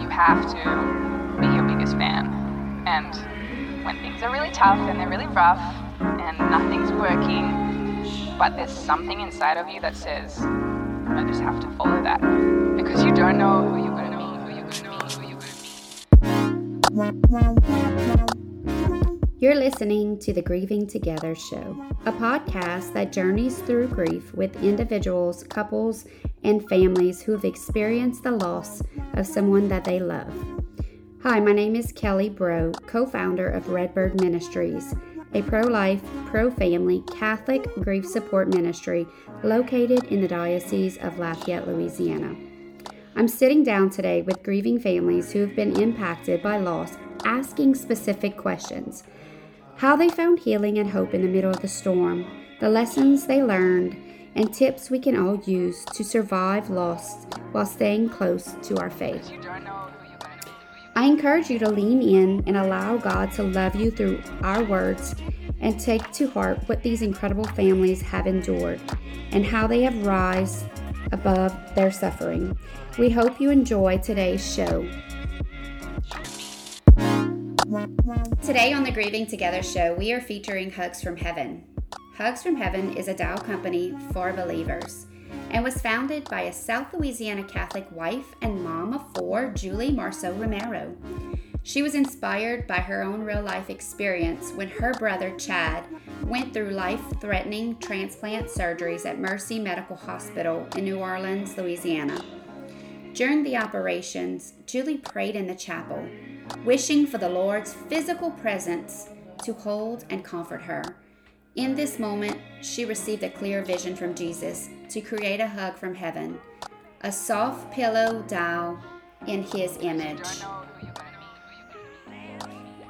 You have to be your biggest fan. And when things are really tough and they're really rough and nothing's working, but there's something inside of you that says, I just have to follow that. Because you don't know who you're to be, who you're to be, who you're to meet. You're listening to the Grieving Together Show, a podcast that journeys through grief with individuals, couples, and families who have experienced the loss of someone that they love. Hi, my name is Kelly Breaux, co founder of Redbird Ministries, a pro life, pro family Catholic grief support ministry located in the Diocese of Lafayette, Louisiana. I'm sitting down today with grieving families who have been impacted by loss, asking specific questions how they found healing and hope in the middle of the storm, the lessons they learned, and tips we can all use to survive loss while staying close to our faith. I encourage you to lean in and allow God to love you through our words and take to heart what these incredible families have endured and how they have rise above their suffering. We hope you enjoy today's show. Today on the Grieving Together show, we are featuring Hugs from Heaven. Hugs from Heaven is a Dow company for believers and was founded by a South Louisiana Catholic wife and mom of four, Julie Marceaux Romero. She was inspired by her own real life experience when her brother Chad went through life threatening transplant surgeries at Mercy Medical Hospital in New Orleans, Louisiana. During the operations, Julie prayed in the chapel, wishing for the Lord's physical presence to hold and comfort her. In this moment, she received a clear vision from Jesus to create a hug from heaven, a soft pillow doll in his image.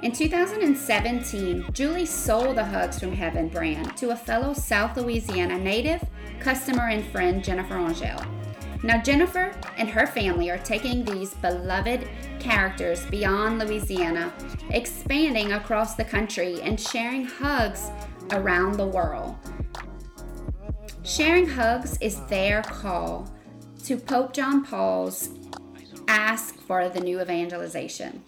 In 2017, Julie sold the Hugs from Heaven brand to a fellow South Louisiana native, customer, and friend, Jennifer Angelle. Now, Jennifer and her family are taking these beloved characters beyond Louisiana, expanding across the country, and sharing hugs around the world. Sharing hugs is their call to Pope John Paul's ask for the new evangelization.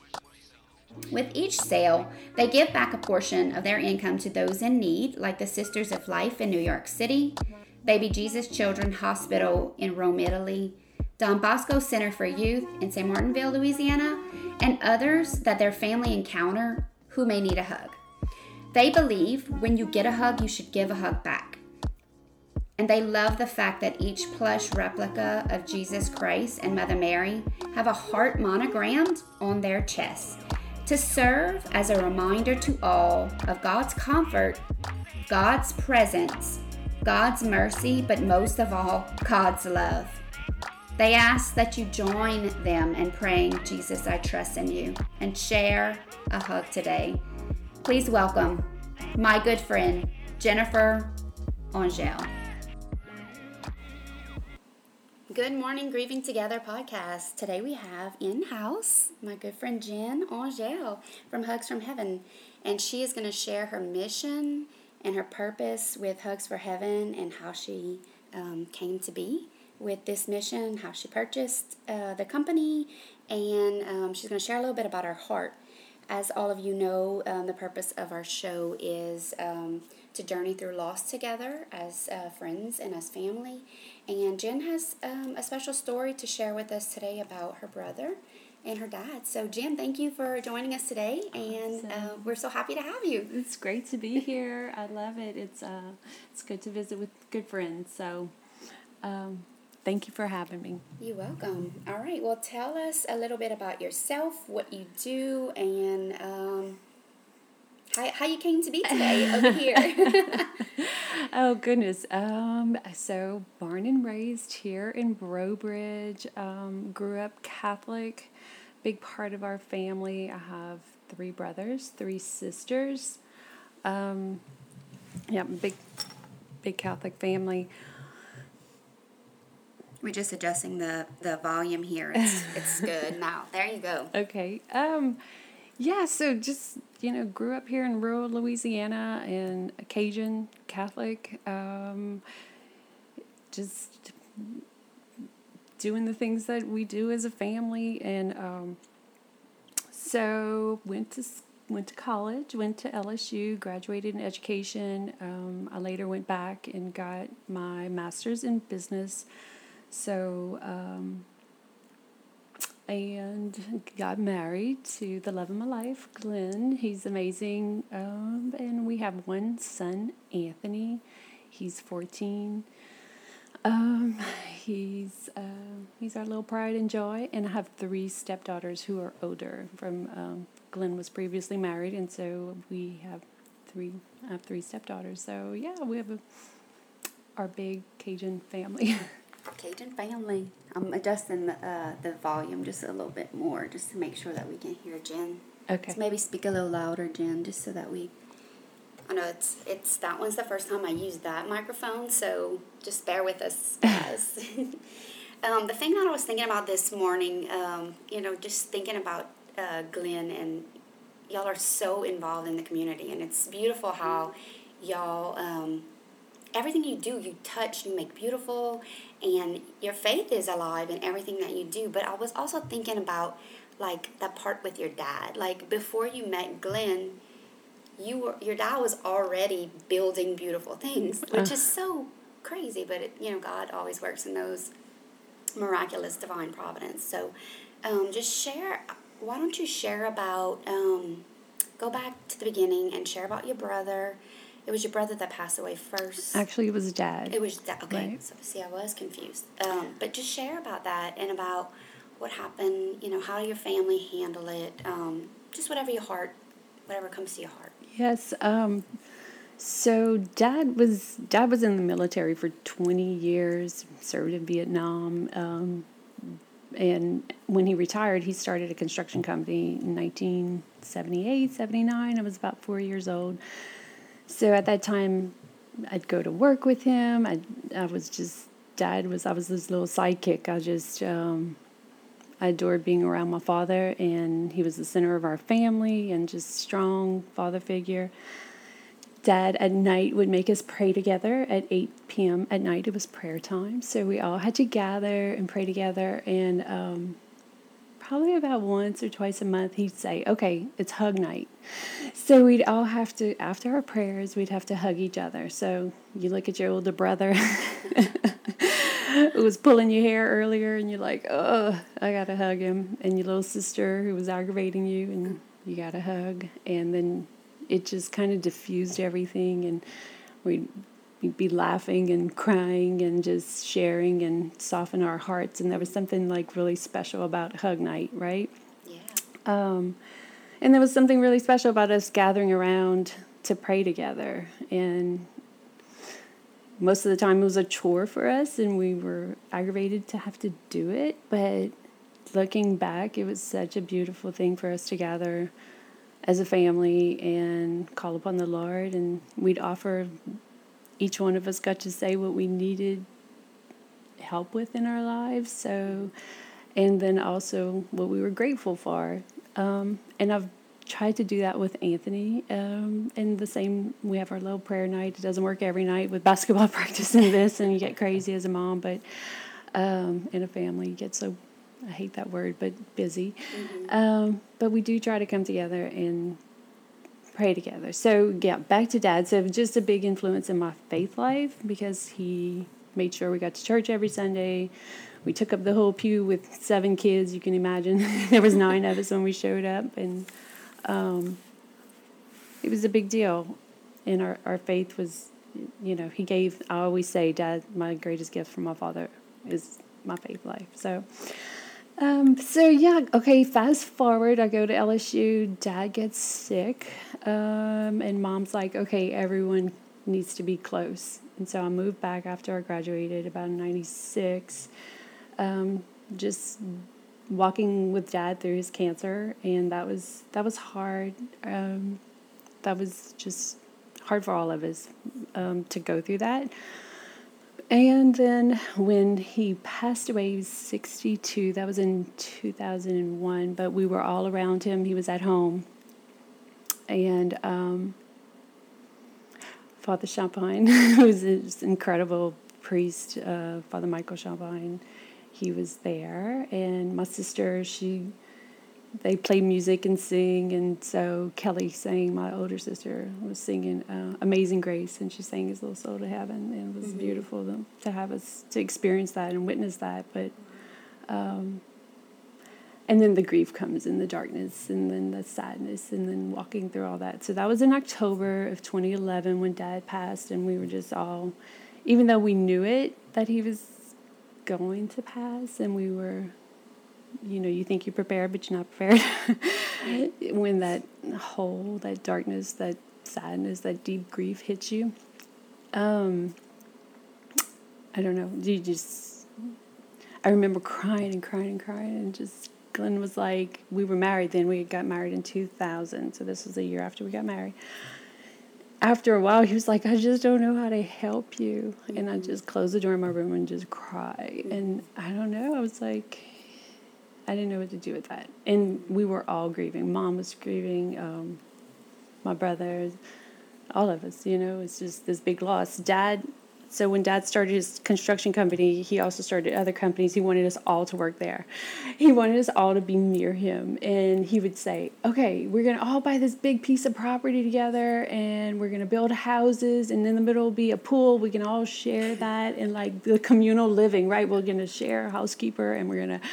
With each sale, they give back a portion of their income to those in need, like the Sisters of Life in New York City, Baby Jesus Children Hospital in Rome, Italy, Don Bosco Center for Youth in St. Martinville, Louisiana, and others that their family encounter who may need a hug. They believe when you get a hug, you should give a hug back. And they love the fact that each plush replica of Jesus Christ and Mother Mary have a heart monogrammed on their chest to serve as a reminder to all of God's comfort, God's presence, God's mercy, but most of all, God's love. They ask that you join them in praying, Jesus, I trust in you, and share a hug today. Please welcome my good friend, Jennifer Angelle. Good morning, Grieving Together podcast. Today we have in house my good friend Jen Angelle from Hugs from Heaven, and she is going to share her mission and her purpose with Hugs for Heaven and how she um, came to be with this mission, how she purchased uh, the company, and um, she's going to share a little bit about her heart. As all of you know, um, the purpose of our show is um, to journey through loss together as uh, friends and as family. And Jen has um, a special story to share with us today about her brother and her dad. So, Jen, thank you for joining us today, and uh, we're so happy to have you. It's great to be here. I love it. It's uh, it's good to visit with good friends. So, um, thank you for having me. You're welcome. All right. Well, tell us a little bit about yourself, what you do, and um, how, how you came to be today over here. oh goodness. Um, so born and raised here in Breaux Bridge. Um, grew up Catholic. Big part of our family. I have three brothers, three sisters. Um, yeah, big, big Catholic family. We're just adjusting the, the volume here. It's, it's good now. There you go. Okay. Um, yeah, so just, you know, grew up here in rural Louisiana in Cajun Catholic. Um, just doing the things that we do as a family. And um, so went to went to college, went to LSU, graduated in education. Um, I later went back and got my master's in business. So, um, and got married to the love of my life, Glenn. He's amazing. Um, and we have one son, Anthony. He's 14. Um, he's uh, he's our little pride and joy, and I have three stepdaughters who are older. From um, Glenn was previously married, and so we have three I have three stepdaughters. So yeah, we have a our big Cajun family. Cajun family. I'm adjusting the uh, the volume just a little bit more, just to make sure that we can hear Jen. Okay. So maybe speak a little louder, Jen, just so that we. I know it's it's that one's the first time I used that microphone, so just bear with us, guys. um, the thing that I was thinking about this morning, um, you know, just thinking about uh, Glenn and y'all are so involved in the community, and it's beautiful how y'all. Um, everything you do, you touch, you make beautiful, and your faith is alive in everything that you do. But I was also thinking about like that part with your dad. Like before you met Glenn, you were your dad was already building beautiful things, which is so crazy. But it, you know, God always works in those miraculous divine providence. So, um, just share. Why don't you share about? Um, go back to the beginning and share about your brother. It was your brother that passed away first. Actually, it was dad. It was dad. Okay. Right. So see, I was confused. Um, but just share about that and about what happened. You know, how your family handle it. Um, just whatever your heart, whatever comes to your heart. Yes. Um, so dad was dad was in the military for twenty years. Served in Vietnam. Um, and when he retired, he started a construction company in 1978, 79. I was about four years old. So at that time, I'd go to work with him. I, I was just, dad was, I was this little sidekick. I just, um, I adored being around my father, and he was the center of our family and just strong father figure. Dad at night would make us pray together at 8 p.m. at night. It was prayer time. So we all had to gather and pray together. And um, probably about once or twice a month, he'd say, Okay, it's hug night. So we'd all have to, after our prayers, we'd have to hug each other. So you look at your older brother who was pulling your hair earlier, and you're like, Oh, I got to hug him. And your little sister who was aggravating you, and you got a hug. And then it just kind of diffused everything and we'd, we'd be laughing and crying and just sharing and soften our hearts and there was something like really special about hug night right Yeah. um, and there was something really special about us gathering around to pray together and most of the time it was a chore for us and we were aggravated to have to do it but looking back it was such a beautiful thing for us to gather as a family and call upon the Lord. And we'd offer, each one of us got to say what we needed help with in our lives. So, and then also what we were grateful for. Um, and I've tried to do that with Anthony. Um, and the same, we have our little prayer night. It doesn't work every night with basketball practice and this, and you get crazy as a mom, but um, in a family, you get so I hate that word, but busy. Mm-hmm. Um, but we do try to come together and pray together. So, yeah, back to dad. So, just a big influence in my faith life because he made sure we got to church every Sunday. We took up the whole pew with seven kids. You can imagine there was nine of us when we showed up, and um, it was a big deal. And our, our faith was, you know, he gave. I always say, Dad, my greatest gift from my father is my faith life. So, um, so yeah, okay. Fast forward, I go to LSU. Dad gets sick, um, and mom's like, "Okay, everyone needs to be close." And so I moved back after I graduated, about '96. Um, just walking with dad through his cancer, and that was that was hard. Um, that was just hard for all of us um, to go through that. And then when he passed away, he was 62. That was in 2001, but we were all around him. He was at home. And um, Father Champagne, who's an incredible priest, uh, Father Michael Champagne, he was there, and my sister, she, they play music and sing, and so Kelly sang. My older sister was singing uh, "Amazing Grace," and she sang "His Little Soul to Heaven," and it was mm-hmm. beautiful to, to have us to experience that and witness that. But um, and then the grief comes in the darkness and then the sadness and then walking through all that so that was in october of 2011 when dad passed and we were just all even though we knew it that he was going to pass and we were you know you think you're prepared but you're not prepared when that hole that darkness that sadness that deep grief hits you um i don't know you just i remember crying and crying and crying and just Glenn was like, we were married then. We got married in 2000. So this was a year after we got married. After a while, he was like, I just don't know how to help you. Mm-hmm. And I just closed the door in my room and just cry. Mm-hmm. And I don't know. I was like, I didn't know what to do with that. And we were all grieving. Mom was grieving, um, my brothers, all of us, you know, it's just this big loss. Dad so when dad started his construction company, he also started other companies. He wanted us all to work there. He wanted us all to be near him. And he would say, okay, we're going to all buy this big piece of property together and we're going to build houses. And in the middle will be a pool. We can all share that and like the communal living, right? We're going to share a housekeeper and we're going to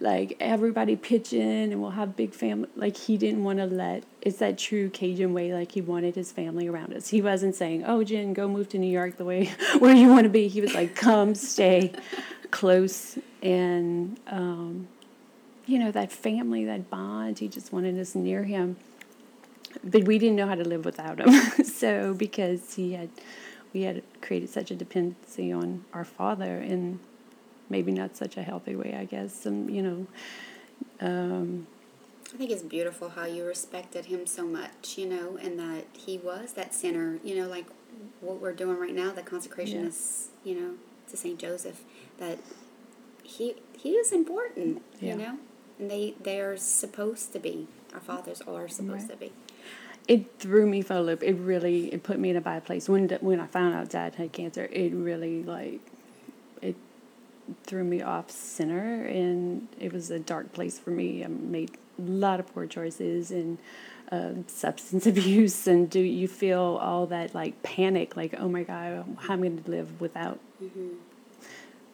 like everybody pitch in and we'll have big family like he didn't want to let it's that true cajun way like he wanted his family around us. He wasn't saying oh jen go move to new york the way where you want to be. He was like come stay close. And um, you know that family that bond he just wanted us near him. But we didn't know how to live without him. So because he had we had created such a dependency on our father and maybe not such a healthy way, I guess. Some, you know. Um, I think it's beautiful how you respected him so much, you know, and that he was that sinner, you know, like what we're doing right now, the consecration yeah. is, you know, to Saint Joseph, that he he is important, yeah. you know, and they they are supposed to be. Our fathers are supposed right. to be. It threw me for a loop. It really it put me in a bad place when when I found out Dad had cancer. It really like threw me off center, and it was a dark place for me. I made a lot of poor choices and uh, substance abuse, and do you feel all that like panic, like oh my god, how am I going to live without mm-hmm.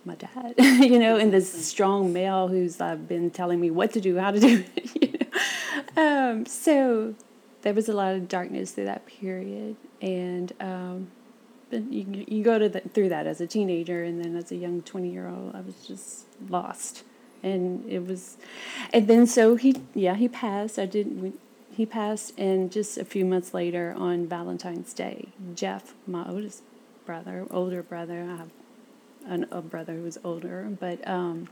my dad? you know, and this strong male who's uh, been telling me what to do, how to do it. you know? um, so there was a lot of darkness through that period, and um, you, you go to the, through that as a teenager and then as a young 20 year old i was just lost. And it was and then so he yeah he passed. I didn't he passed and just a few months later on valentine's day jeff my oldest brother older brother i have an, a brother who was older but um,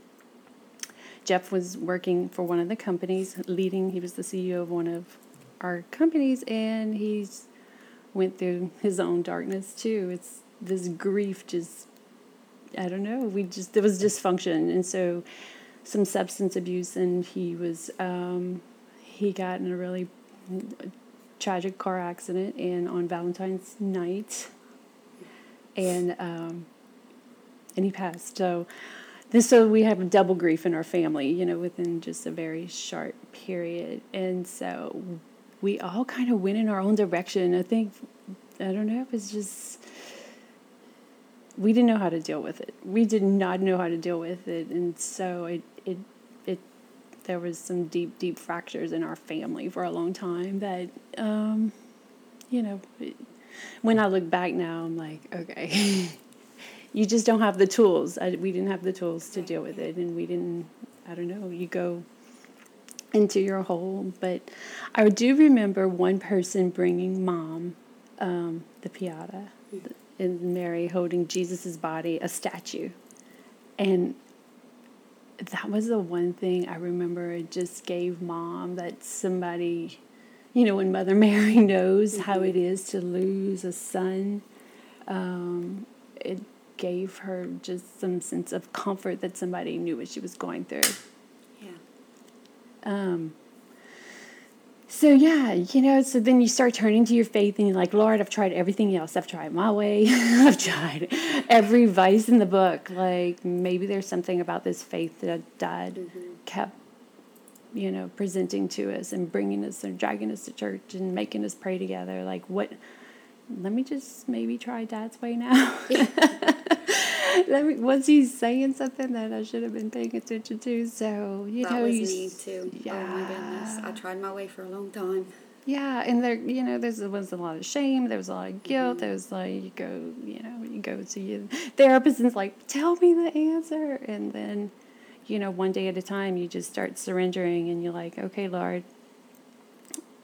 jeff was working for one of the companies leading he was the ceo of one of our companies and he's went through his own darkness too. It's this grief just I don't know, we just there was dysfunction and so some substance abuse and he was um, he got in a really tragic car accident and on Valentine's night and um, and he passed. So this so we have double grief in our family, you know, within just a very short period. And so we all kind of went in our own direction. I think, I don't know, it was just, we didn't know how to deal with it. We did not know how to deal with it. And so it, it, it, there was some deep, deep fractures in our family for a long time that, um, you know, it, when I look back now, I'm like, okay, you just don't have the tools. I, we didn't have the tools to deal with it. And we didn't, I don't know, you go into your hole. But I do remember one person bringing mom um, the Pietà and Mary holding Jesus's body, a statue, and that was the one thing I remember. It just gave mom that somebody, you know, when Mother Mary knows mm-hmm. how it is to lose a son, um, it gave her just some sense of comfort that somebody knew what she was going through. Um, so yeah, you know, so then you start turning to your faith and you're like, Lord, I've tried everything else. I've tried my way. I've tried every vice in the book. Like maybe there's something about this faith that Dad mm-hmm. kept, you know, presenting to us and bringing us and dragging us to church and making us pray together. Like what? Let me just maybe try Dad's way now. Let me, was he saying something that I should have been paying attention to? So you that know, was me too. Yeah. Oh my goodness, I tried my way for a long time. Yeah, and there, you know, there was a lot of shame. There was a lot of guilt. Mm-hmm. There was like you go, you know, you go to your therapist and it's like, tell me the answer, and then, you know, one day at a time, you just start surrendering, and you're like, okay, Lord,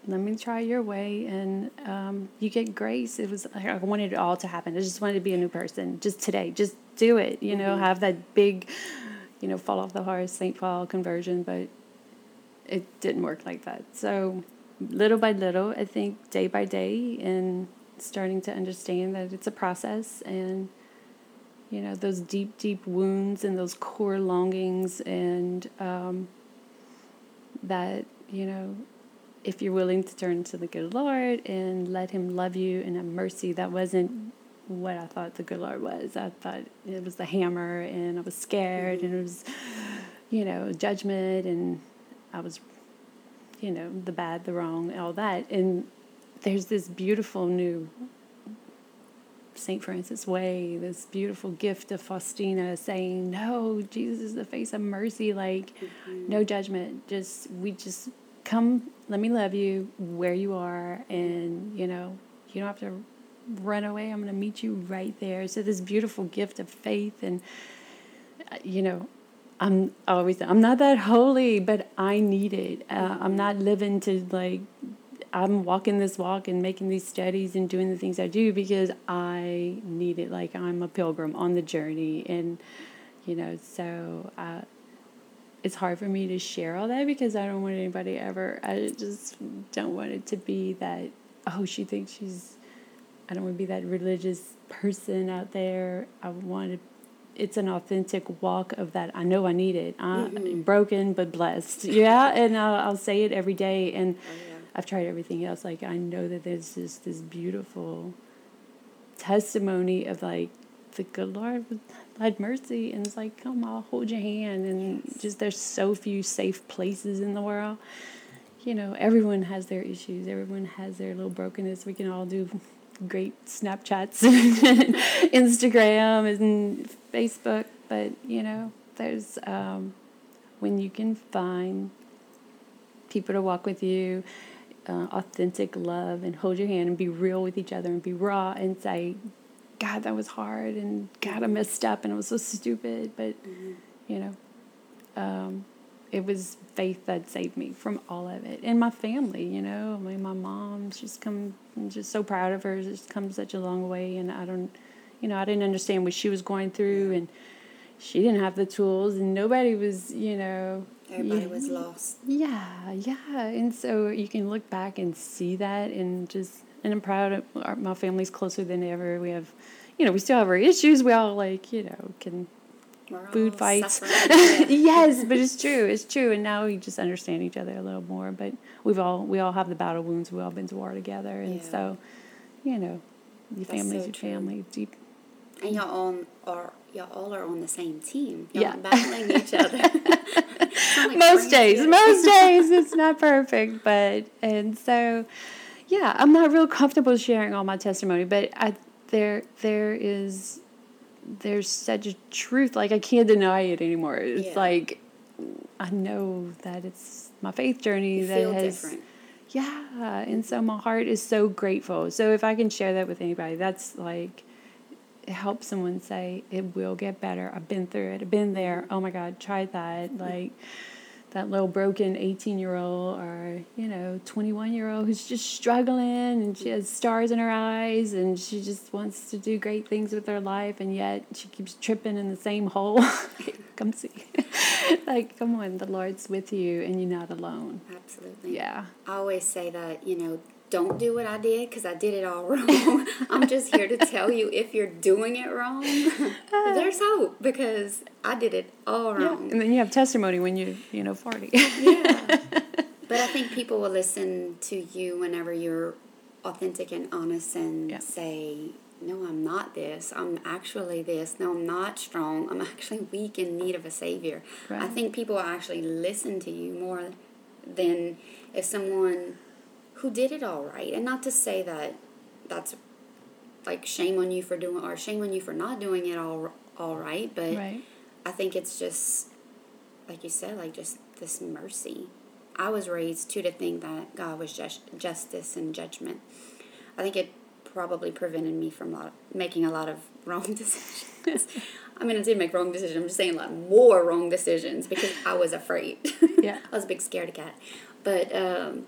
let me try your way and um, you get grace. It was i wanted it all to happen. I just wanted to be a new person just today. Just do it you know? Mm-hmm. have that big you know fall off the horse saint paul conversion but it didn't work like that. So little by little i think day by day and starting to understand that it's a process and you know those deep deep wounds and those core longings and um, that you know if you're willing to turn to the good Lord and let Him love you and have mercy, that wasn't what I thought the good Lord was. I thought it was the hammer, and I was scared, and it was, you know, judgment, and I was, you know, the bad, the wrong, all that. And there's this beautiful new St. Francis Way, this beautiful gift of Faustina saying, No, Jesus is the face of mercy, like mm-hmm. no judgment. Just we just come, let me love you where you are, and you know, you don't have to run away. I'm going to meet you right there. So this beautiful gift of faith, and uh, you know, I'm always I'm not that holy, but I need it. Uh, I'm not living to like. I'm walking this walk and making these studies and doing the things I do because I need it. Like I'm a pilgrim on the journey, and you know, so uh, it's hard for me to share all that because I don't want anybody ever, I just don't want it to be that, oh, she thinks she's, I don't want to be that religious person out there. I want to, it's an authentic walk of that. I know I need it. I'm mm-hmm. broken but blessed. Yeah. and I'll, I'll, say it every day. And oh, yeah. I've tried everything else. Like, I know that there's just this beautiful testimony of like the good Lord had mercy and it's like, come, I'll hold your hand. And yes. just there's so few safe places in the world. You know, everyone has their issues, everyone has their little brokenness. We can all do great Snapchats and Instagram and Facebook, but you know, there's um, when you can find people to walk with you, uh, authentic love, and hold your hand and be real with each other and be raw and say, God, that was hard, and God, I messed up, and it was so stupid. But mm-hmm. you know, um, it was faith that saved me from all of it, and my family. You know, I mean, my mom, she's come. I'm just so proud of her. She's come such a long way, and I don't, you know, I didn't understand what she was going through, and she didn't have the tools, and nobody was, you know. Everybody was lost. Yeah, yeah, and so you can look back and see that, and just and I'm proud of our, my family's closer than ever. We have, you know, we still have our issues. We all like, you know, can We're food fights. yes, but it's true. It's true. And now we just understand each other a little more. But we've all we all have the battle wounds. We've all been to war together, and yeah. so, you know, your family's so your true. family. Deep. And y'all all are y'all all are on the same team. Y'all yeah. battling each other. like most days, most days it's not perfect, but and so yeah, I'm not real comfortable sharing all my testimony, but I there there is there's such a truth like I can't deny it anymore. It's yeah. like I know that it's my faith journey you that has different. yeah, and so my heart is so grateful. So if I can share that with anybody, that's like help someone say it will get better. I've been through it. I've been there. Oh my God, try that. Mm-hmm. Like that little broken 18 year old or you know 21 year old who's just struggling and she has stars in her eyes and she just wants to do great things with her life and yet she keeps tripping in the same hole. Come see. Like come on the lord's with you and you're not alone. Absolutely. Yeah. I always say that you know don't do what I did because I did it all wrong. I'm just here to tell you if you're doing it wrong, uh, there's hope because I did it all wrong. Yeah. And then you have testimony when you, you know, 40. yeah. But I think people will listen to you whenever you're authentic and honest and Yeah. say, no, I'm not this. I'm actually this. No, I'm not strong. I'm actually weak in need of a savior. Right. I think people will actually listen to you more than if someone who did it all right. And not to say that that's like shame on you for doing or shame on you for not doing it all all right, but Right. I think it's just like you said, like just this mercy. I was raised to to think that God was just justice and judgment. I think it probably prevented me from lot making a lot of wrong decisions. I mean, I did make wrong decisions. I'm just saying, like more wrong decisions because I was afraid. Yeah. I was a big scaredy cat. But um,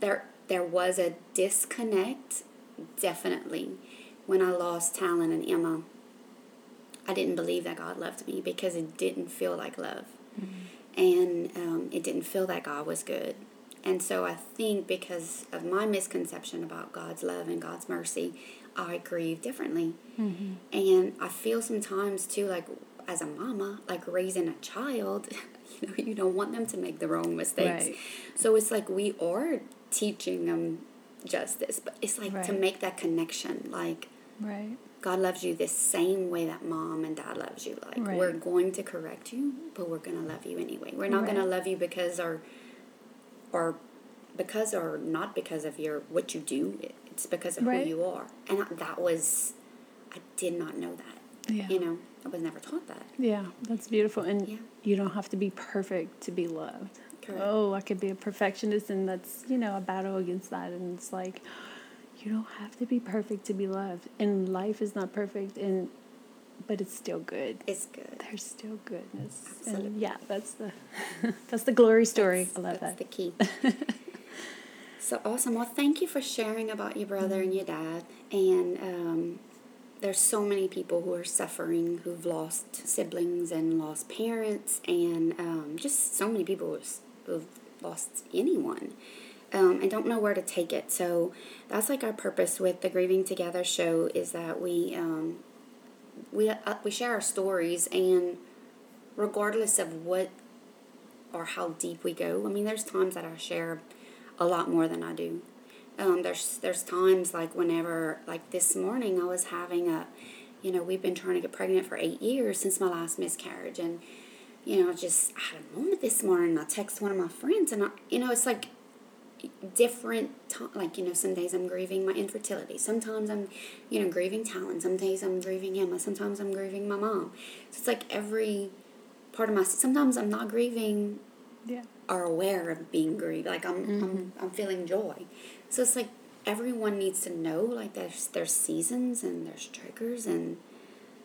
there, there was a disconnect, definitely, when I lost Talon and Emma. I didn't believe that God loved me because it didn't feel like love. And um, it didn't feel that God was good. And so I think because of my misconception about God's love and God's mercy, I grieve differently. And I feel sometimes too, like as a mama, like raising a child, you know, you don't want them to make the wrong mistakes. Right. So it's like we are teaching them justice, but it's like to make that connection, like Right. God loves you the same way that mom and dad loves you. Like Right. we're going to correct you, but we're gonna love you anyway. We're not gonna love you because or or because or not because of your what you do. It's because of Right. who you are. And that was I did not know that. Yeah. You know, I was never taught that. Yeah, that's beautiful. And Yeah. you don't have to be perfect to be loved. Correct. Oh, I could be a perfectionist, and that's, you know, a battle against that. And it's like, you don't have to be perfect to be loved. And life is not perfect, and but it's still good. It's good. There's still goodness. Absolutely. And yeah, that's the that's the glory story. I love That's that. the key. so awesome. Well, thank you for sharing about your brother and your dad. And um, there's so many people who are suffering who've lost siblings and lost parents, and um, just so many people who've lost anyone. Um, and don't know where to take it. So that's like our purpose with the Grieving Together show is that we um, we uh, we share our stories and regardless of what or how deep we go. I mean, there's times that I share a lot more than I do. Um, there's there's times like whenever like this morning I was having a, you know, we've been trying to get pregnant for eight years since my last miscarriage, and you know, just I had a moment this morning. I text one of my friends, and I, you know, it's like different ti like you know some days i'm grieving my infertility sometimes i'm you know grieving talon some days i'm grieving emma sometimes i'm grieving my mom so it's like every part of my sometimes i'm not grieving Yeah. are aware of being grieved like i'm I'm, mm-hmm. I'm feeling joy so it's like everyone needs to know like there's there's seasons and there's triggers and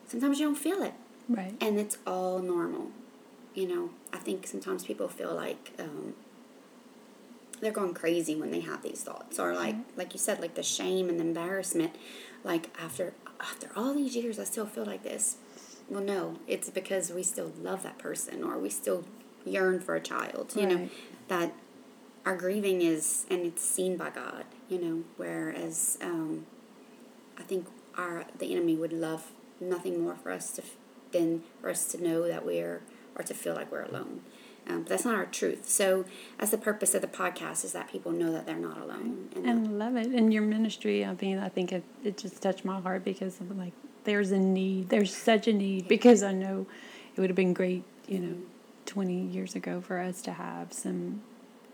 sometimes you don't feel it Right. and it's all normal. You know, I think sometimes people feel like um, they're going crazy when they have these thoughts, or like like you said, like the shame and the embarrassment. Like after after all these years, I still feel like this. Well, no, it's because we still love that person, or we still yearn for a child. You know, that our grieving is and it's seen by God. You know, whereas um, I think our the enemy would love nothing more for us to than for us to know that we're or to feel like we're alone. Um, but that's not our truth. So, as the purpose of the podcast is that people know that they're not alone. And, and love it and your ministry i mean i think it, it just touched my heart because of like there's a need there's such a need because i know it would have been great you know 20 years ago for us to have some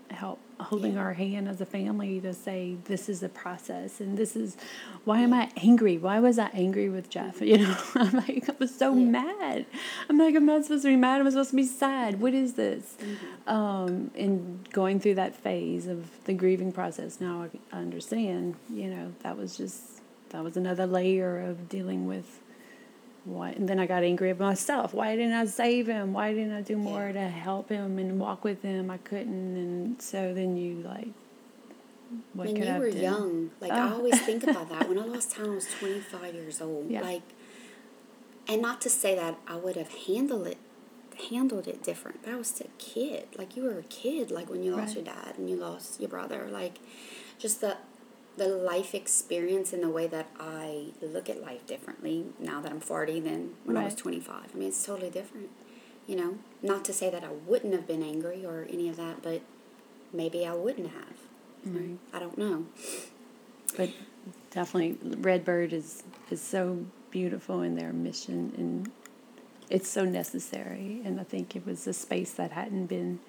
help holding our hand as a family to say this is a process and this is why am i angry? Why was i angry with jeff? You know i'm like i was so Yeah. mad. I'm like i'm not supposed to be mad. I'm supposed to be sad. What is this? Mm-hmm. um, and going through that phase of the grieving process now i understand you know that was just that was another layer of dealing with what and then i got angry at myself why didn't i save him why didn't i do more to help him and walk with him i couldn't and so then you like what when you I were done? young, like I Oh. always think about that. When I lost Talon, I was 25 years old. Yeah. Like, and not to say that I would have handled it, handled it different, but I was still a kid. Like you were a kid, like when you lost Right. your dad and you lost your brother. Like, just the the life experience and the way that I look at life differently now that I'm 40 than when I was 25. I mean, it's totally different. You know, not to say that I wouldn't have been angry or any of that, but maybe I wouldn't have. Right. I don't know. But definitely, Redbird is is so beautiful in their mission, and it's so necessary. And I think it was a space that hadn't been.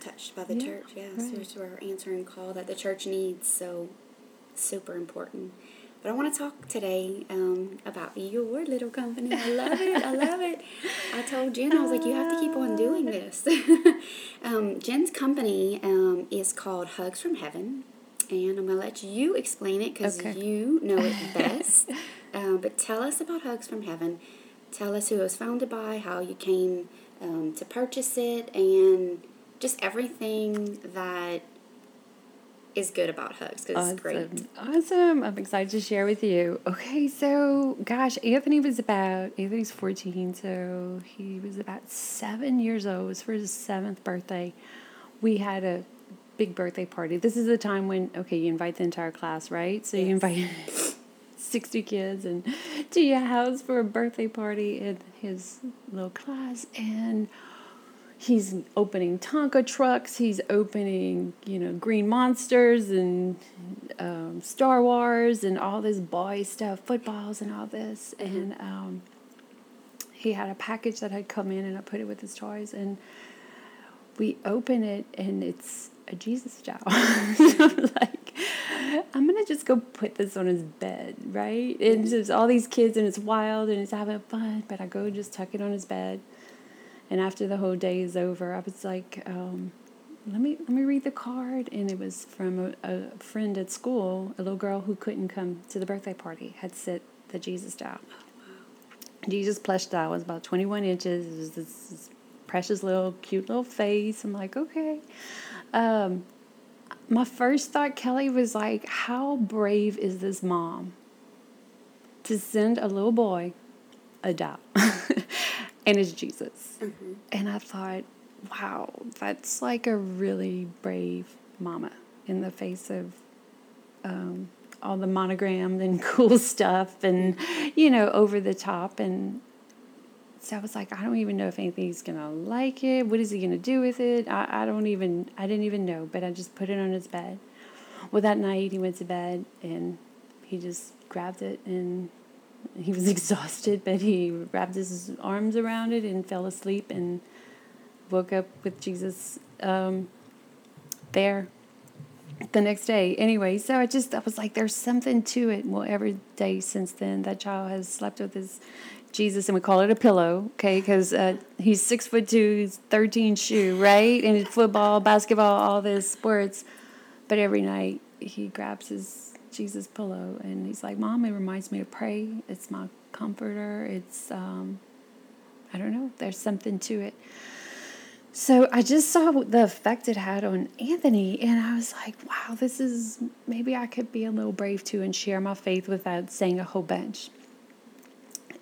Touched by the Yeah, church, yes. right. There's our answering call that the church needs, so super important. But I want to talk today um, about your little company. I love it. I love it. I told Jen, I was like, you have to keep on doing this. um, Jen's company um, is called Hugs from Heaven. And I'm going to let you explain it because Okay. you know it best. um, but tell us about Hugs from Heaven. Tell us who it was founded by, how you came um, to purchase it, and just everything that is good about Hugs because it's great. Awesome. Awesome. I'm excited to share with you. Okay, so gosh, Anthony was about Anthony's 14, so he was about seven years old. It was for his seventh birthday. We had a big birthday party. This is the time when okay, you invite the entire class, right? So you invite 60 kids and to your house for a birthday party in his little class and he's opening Tonka trucks. He's opening, you know, Green Monsters and um, Star Wars and all this boy stuff, footballs and all this. And um, he had a package that had come in, and I put it with his toys. And we open it, and it's a Jesus doll. I'm like, I'm gonna just go put this on his bed, right? And there's all these kids, and it's wild, and it's having fun. But I go just tuck it on his bed. And after the whole day is over, I was like, um, let me let me read the card. And it was from a, a friend at school, a little girl who couldn't come to the birthday party, had sent the Jesus doll. Jesus plush doll was about 21 inches. It was this, this precious little, cute little face. I'm like, okay. Um, my first thought, Kelly, was like, how brave is this mom to send a little boy a doll? and it's Jesus. And I thought, wow, that's like a really brave mama in the face of um, all the monogrammed and cool stuff and, you know, over the top. And so I was like, I don't even know if Anthony's going to like it. What is he going to do with it? I, I don't even, I didn't even know, but I just put it on his bed. Well, that night he went to bed and he just grabbed it and he was exhausted, but he wrapped his arms around it and fell asleep and woke up with Jesus um, there the next day. Anyway, so I just I was like, there's something to it. Well, every day since then, that child has slept with his Jesus, and we call it a pillow, okay? Because uh, he's six foot two, he's thirteen shoe, right? And football, basketball, all this sports. But every night he grabs his Jesus pillow and he's like, "Mom, it reminds me to pray. It's my comforter. It's um, I don't know. There's something to it." So I just saw the effect it had on Anthony, and I was like, wow, this is maybe I could be a little brave too and share my faith without saying a whole bunch.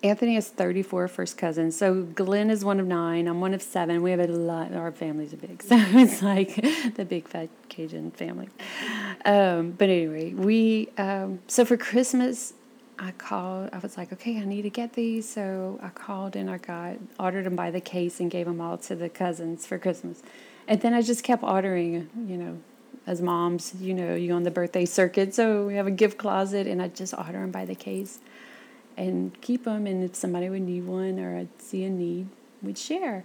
Anthony has 34 first cousins. So Glenn is one of nine. I'm one of seven. We have a lot. Our families are big. So it's like the big fat Cajun family. Um, but anyway, we, um, so for Christmas, I called, I was like, okay, I need to get these. So I called and I got, ordered them by the case and gave them all to the cousins for Christmas. And then I just kept ordering, you know, as moms, you know, you on the birthday circuit. So we have a gift closet and I just order them by the case and keep them. And if somebody would need one or I'd see a need, we'd share.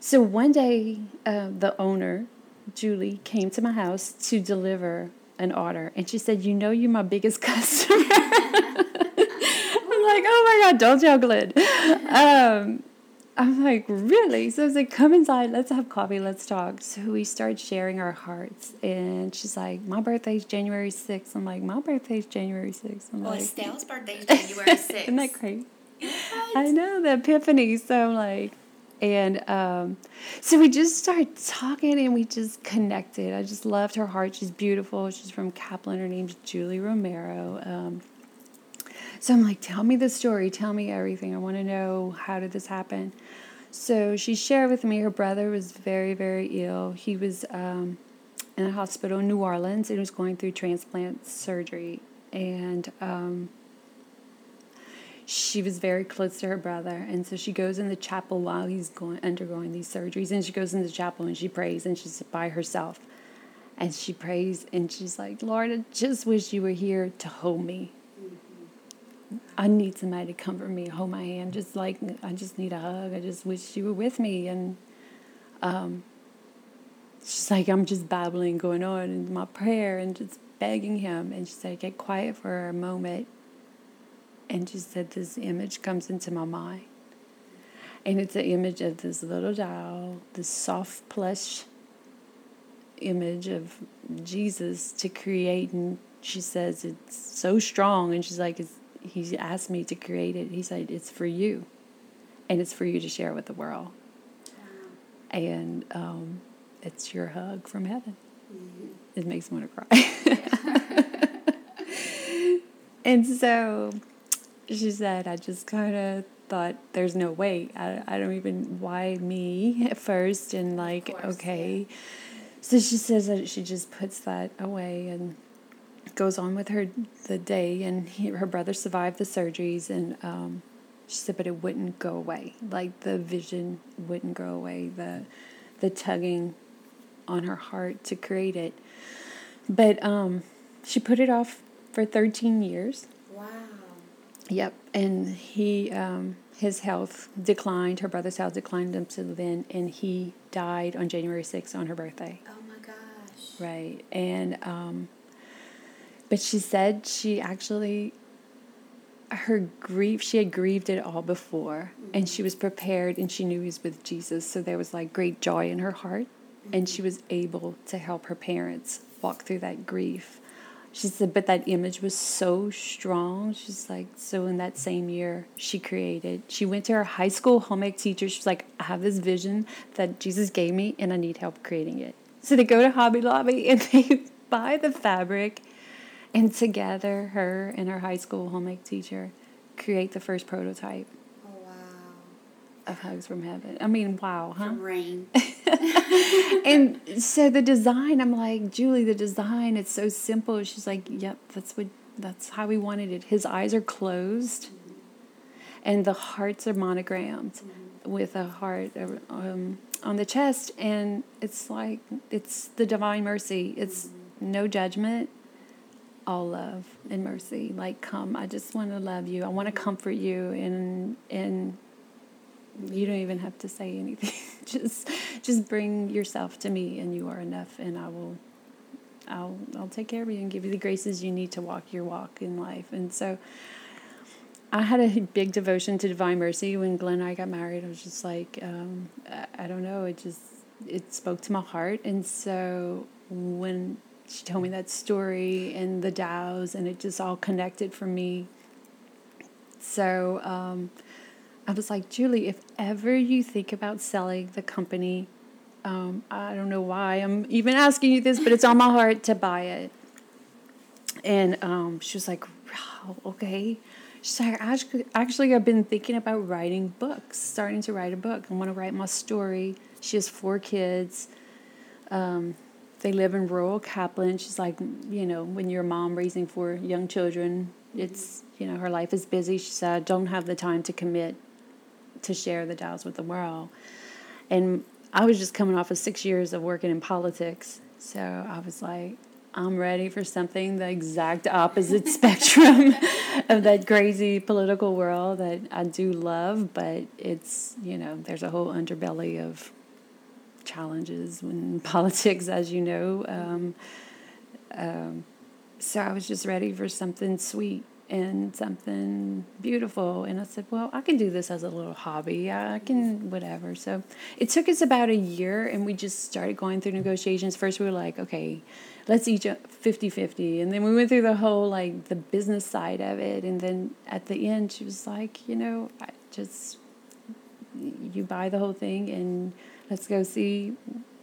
So one day, uh, the owner, Julie, came to my house to deliver an order. And she said, You know, you're my biggest customer. I'm like, Oh my God, don't tell Glenn. Um, I'm like, Really? So I was like, Come inside, let's have coffee, let's talk. So we started sharing our hearts. And she's like, My birthday's January 6th. I'm like, My birthday's January 6th. I'm Well, like, Estelle's birthday is January 6th. isn't that great? I know the epiphany. So I'm like, and um, so we just started talking and we just connected. I just loved her heart. She's beautiful. She's from Kaplan. Her name's Julie Romero. Um, so I'm like, tell me the story. Tell me everything. I want to know how did this happen. So she shared with me her brother was very, very ill. He was um, in a hospital in New Orleans and was going through transplant surgery. And um, she was very close to her brother and so she goes in the chapel while he's going undergoing these surgeries and she goes in the chapel and she prays and she's by herself And she prays and she's like, Lord, I just wish you were here to hold me. I need somebody to comfort me, hold my hand. Just like, I just need a hug. I just wish you were with me. And um, she's like, I'm just babbling, going on in my prayer and just begging him. And she said, Get quiet for a moment. And she said, This image comes into my mind. And it's an image of this little doll, this soft plush image of Jesus to create. And she says, It's so strong. And she's like, He asked me to create it. He said, It's for you. And it's for you to share with the world. And um, it's your hug from heaven. Mm-hmm. It makes me want to cry. and so she said, I just kind of thought there's no way. I, I don't even, why me at first? And like, course, okay. Yeah. So she says that she just puts that away and goes on with her the day. And he, her brother survived the surgeries. And um, she said, but it wouldn't go away. Like the vision wouldn't go away. The, the tugging on her heart to create it. But um, she put it off for 13 years. Wow. Yep, and he um, his health declined. Her brother's health declined until then, and he died on January 6th on her birthday. Oh my gosh. Right, and um, but she said she actually her grief she had grieved it all before mm-hmm. and she was prepared and she knew he was with jesus so there was like great joy in her heart and she was able to help her parents walk through that grief. She said, but that image was so strong. She's like, so in that same year, she created, she went to her high school home ec teacher. She's like, I have this vision that Jesus gave me and I need help creating it. So they go to Hobby Lobby and they buy the fabric, and together, her and her high school home ec teacher create the first prototype of Hugs from Heaven. I mean, wow, huh? From rain. and so the design, I'm like, Julie, the design, it's so simple. She's like, yep, that's what that's how we wanted it. His eyes are closed, mm-hmm. and the hearts are monogrammed mm-hmm. with a heart um, on the chest, and it's like it's the divine mercy. It's mm-hmm. no judgment, all love and mercy. Like, come, I just want to love you. I want to comfort you, and and you don't even have to say anything. Just just bring yourself to me and you are enough and i will i'll i'll take care of you and give you the graces you need to walk your walk in life. And so i had a big devotion to divine mercy. When glenn and i got married i was just like um, I, I don't know. It just it spoke to my heart. And so when she told me that story and the dows and it just all connected for me so um, I was like, Julie, if ever you think about selling the company, um, I don't know why I'm even asking you this, but it's on my heart to buy it. And um, she was like, wow, okay. She's like, actually, I've been thinking about writing books, starting to write a book. I want to write my story. She has four kids. Um, they live in rural Kaplan. She's like, you know, when you're a mom raising four young children, it's, you know, her life is busy. She said, I don't have the time to commit to share the dows with the world. And I was just coming off of six years of working in politics. So I was like, I'm ready for something the exact opposite spectrum of that crazy political world that I do love, but it's, you know, there's a whole underbelly of challenges in politics, as you know. Um, um, so I was just ready for something sweet and something beautiful. And I said, well, I can do this as a little hobby. I can, whatever. So it took us about a year and we just started going through negotiations. First, we were like, okay, let's each 50 50. And then we went through the whole, like, the business side of it. And then at the end, she was like, you know, I just, you buy the whole thing and let's go see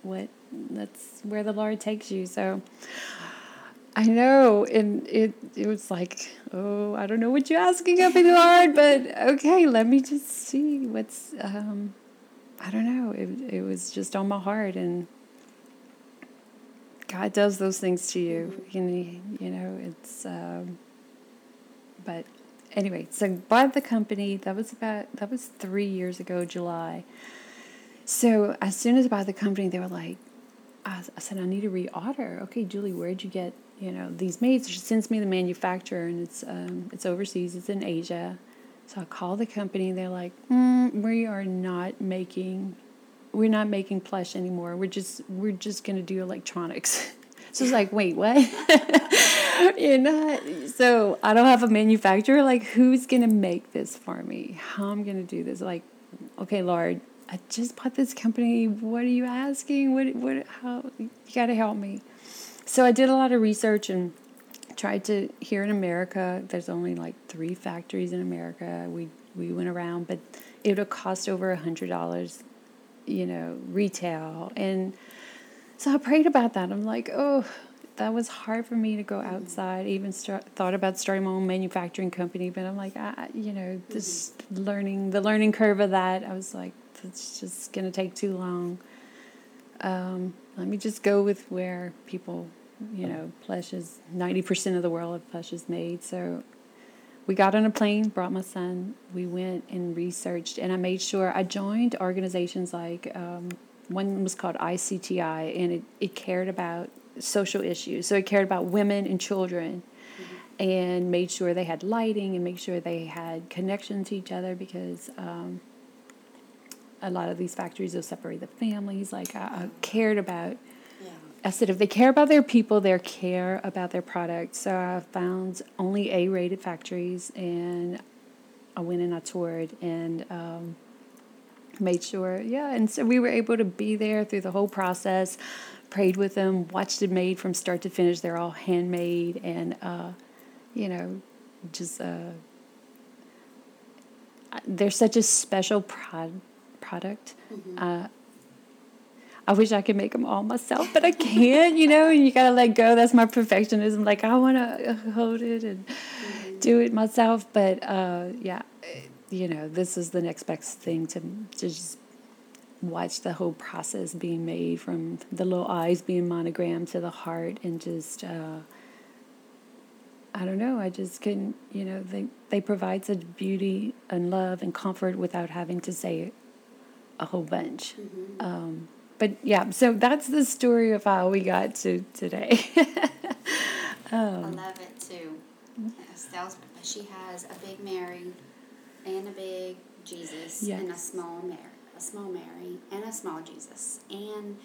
what, that's where the Lord takes you. So, I know, and it it was like, oh, I don't know what you're asking of me, Lord, but okay, let me just see what's. Um, I don't know. It it was just on my heart, and God does those things to you. You know, you know it's. Um, but anyway, so bought the company. That was about that was three years ago, July. So as soon as I bought the company, they were like, I, I said, I need to reorder. Okay, Julie, where'd you get you know these made? She sends me the manufacturer, and it's um, it's overseas. It's in Asia. So I call the company. They're like, mm, we are not making, we're not making plush anymore. We're just we're just gonna do electronics. so it's like, wait, what? You're not. So I don't have a manufacturer. Like, who's gonna make this for me? How I'm gonna do this? Like, okay, Lord, I just bought this company. What are you asking? What, what, how, you got to help me. So I did a lot of research and tried to, here in America, there's only like three factories in America. We, we went around, but it would have cost over a hundred dollars, you know, retail. And so I prayed about that. I'm like, oh, that was hard for me to go outside. Even start, thought about starting my own manufacturing company, but I'm like, I, you know, this mm-hmm. learning, the learning curve of that, I was like, it's just going to take too long. Um, let me just go with where people, you know, plush is 90% of the world of plush is made. So we got on a plane, brought my son, we went and researched, and I made sure I joined organizations like um, one was called ICTI, and it, it cared about social issues. So it cared about women and children. And made sure they had lighting and make sure they had connection to each other because um, a lot of these factories will separate the families. Like I, I cared about. Yeah. I said if they care about their people, they care about their product. So I found only A-rated factories, and I went and I toured and um, made sure. Yeah, and so we were able to be there through the whole process. Prayed with them, watched it made from start to finish. They're all handmade, and uh, you know, just. Uh, they're such a special product product. Mm-hmm. Uh, I wish I could make them all myself, but I can't, you know, and you got to let go. That's my perfectionism. Like, I want to hold it and mm-hmm. do it myself. But uh, yeah, you know, this is the next best thing to, to just watch the whole process being made from the little eyes being monogrammed to the heart and just, uh, I don't know, I just couldn't, you know, they, they provide such beauty and love and comfort without having to say it a whole bunch. Mm-hmm. Um, but yeah, so that's the story of how we got to today. um, I love it too. Estelle's, she has a big Mary and a big Jesus yes. and a small Mary, a small Mary and a small Jesus and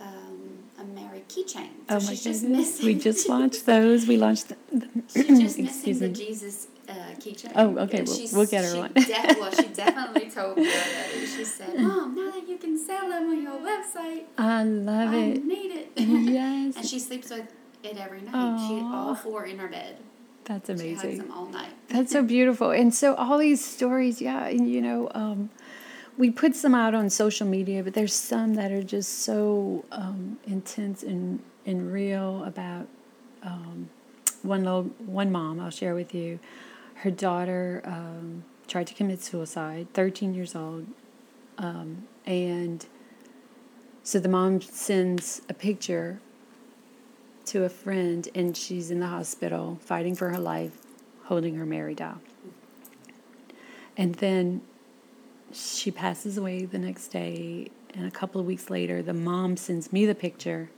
um, a Mary keychain. So oh my goodness! we just launched those. We launched. The, the she's just missing the Jesus uh, keychain. Oh, okay. We'll, we'll get her one. De- well, she definitely told me already. She said, "Mom, now that you can sell them on your website, I love I it. need it." Yes. and she sleeps with it every night. Aww. She all four in her bed. That's amazing. She hugs them all night. That's so beautiful. And so all these stories, yeah, and you know, um, we put some out on social media, but there's some that are just so um, intense and and real about um, one little one mom. I'll share with you her daughter um, tried to commit suicide, 13 years old. Um, and so the mom sends a picture to a friend, and she's in the hospital fighting for her life, holding her Mary doll. And then she passes away the next day, and a couple of weeks later, the mom sends me the picture.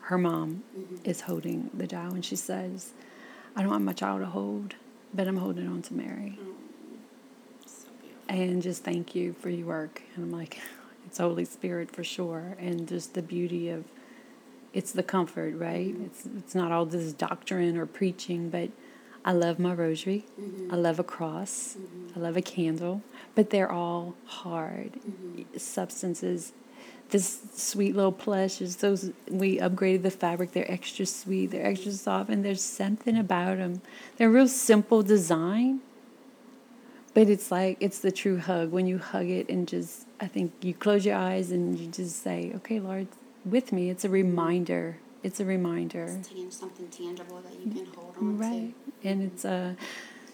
Her mom mm-hmm. is holding the doll, and she says, I don't want my child to hold but I'm holding on to Mary. So and just thank you for your work. And I'm like, it's Holy Spirit for sure. And just the beauty of it's the comfort, right? Mm-hmm. It's it's not all this doctrine or preaching, but I love my rosary. Mm-hmm. I love a cross. Mm-hmm. I love a candle, but they're all hard mm-hmm. substances this sweet little plush is those we upgraded the fabric they're extra sweet they're extra soft and there's something about them they're real simple design but it's like it's the true hug when you hug it and just i think you close your eyes and you just say okay lord with me it's a reminder it's a reminder it's something tangible that you can hold on right to. And it's uh,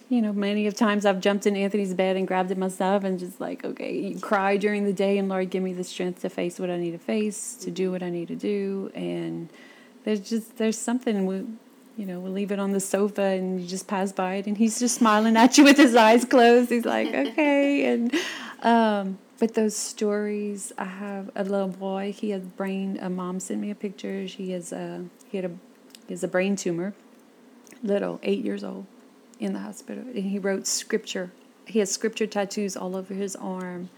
you know, many of times I've jumped in Anthony's bed and grabbed it myself and just like, okay, you cry during the day and Lord, give me the strength to face what I need to face, to do what I need to do. And there's just, there's something, we, you know, we'll leave it on the sofa and you just pass by it and he's just smiling at you with his eyes closed. He's like, okay. And Um, but those stories, I have a little boy. He has brain. A mom sent me a picture. She has a he had a he has a brain tumor. Little, eight years old, in the hospital, and he wrote scripture. He has scripture tattoos all over his arm,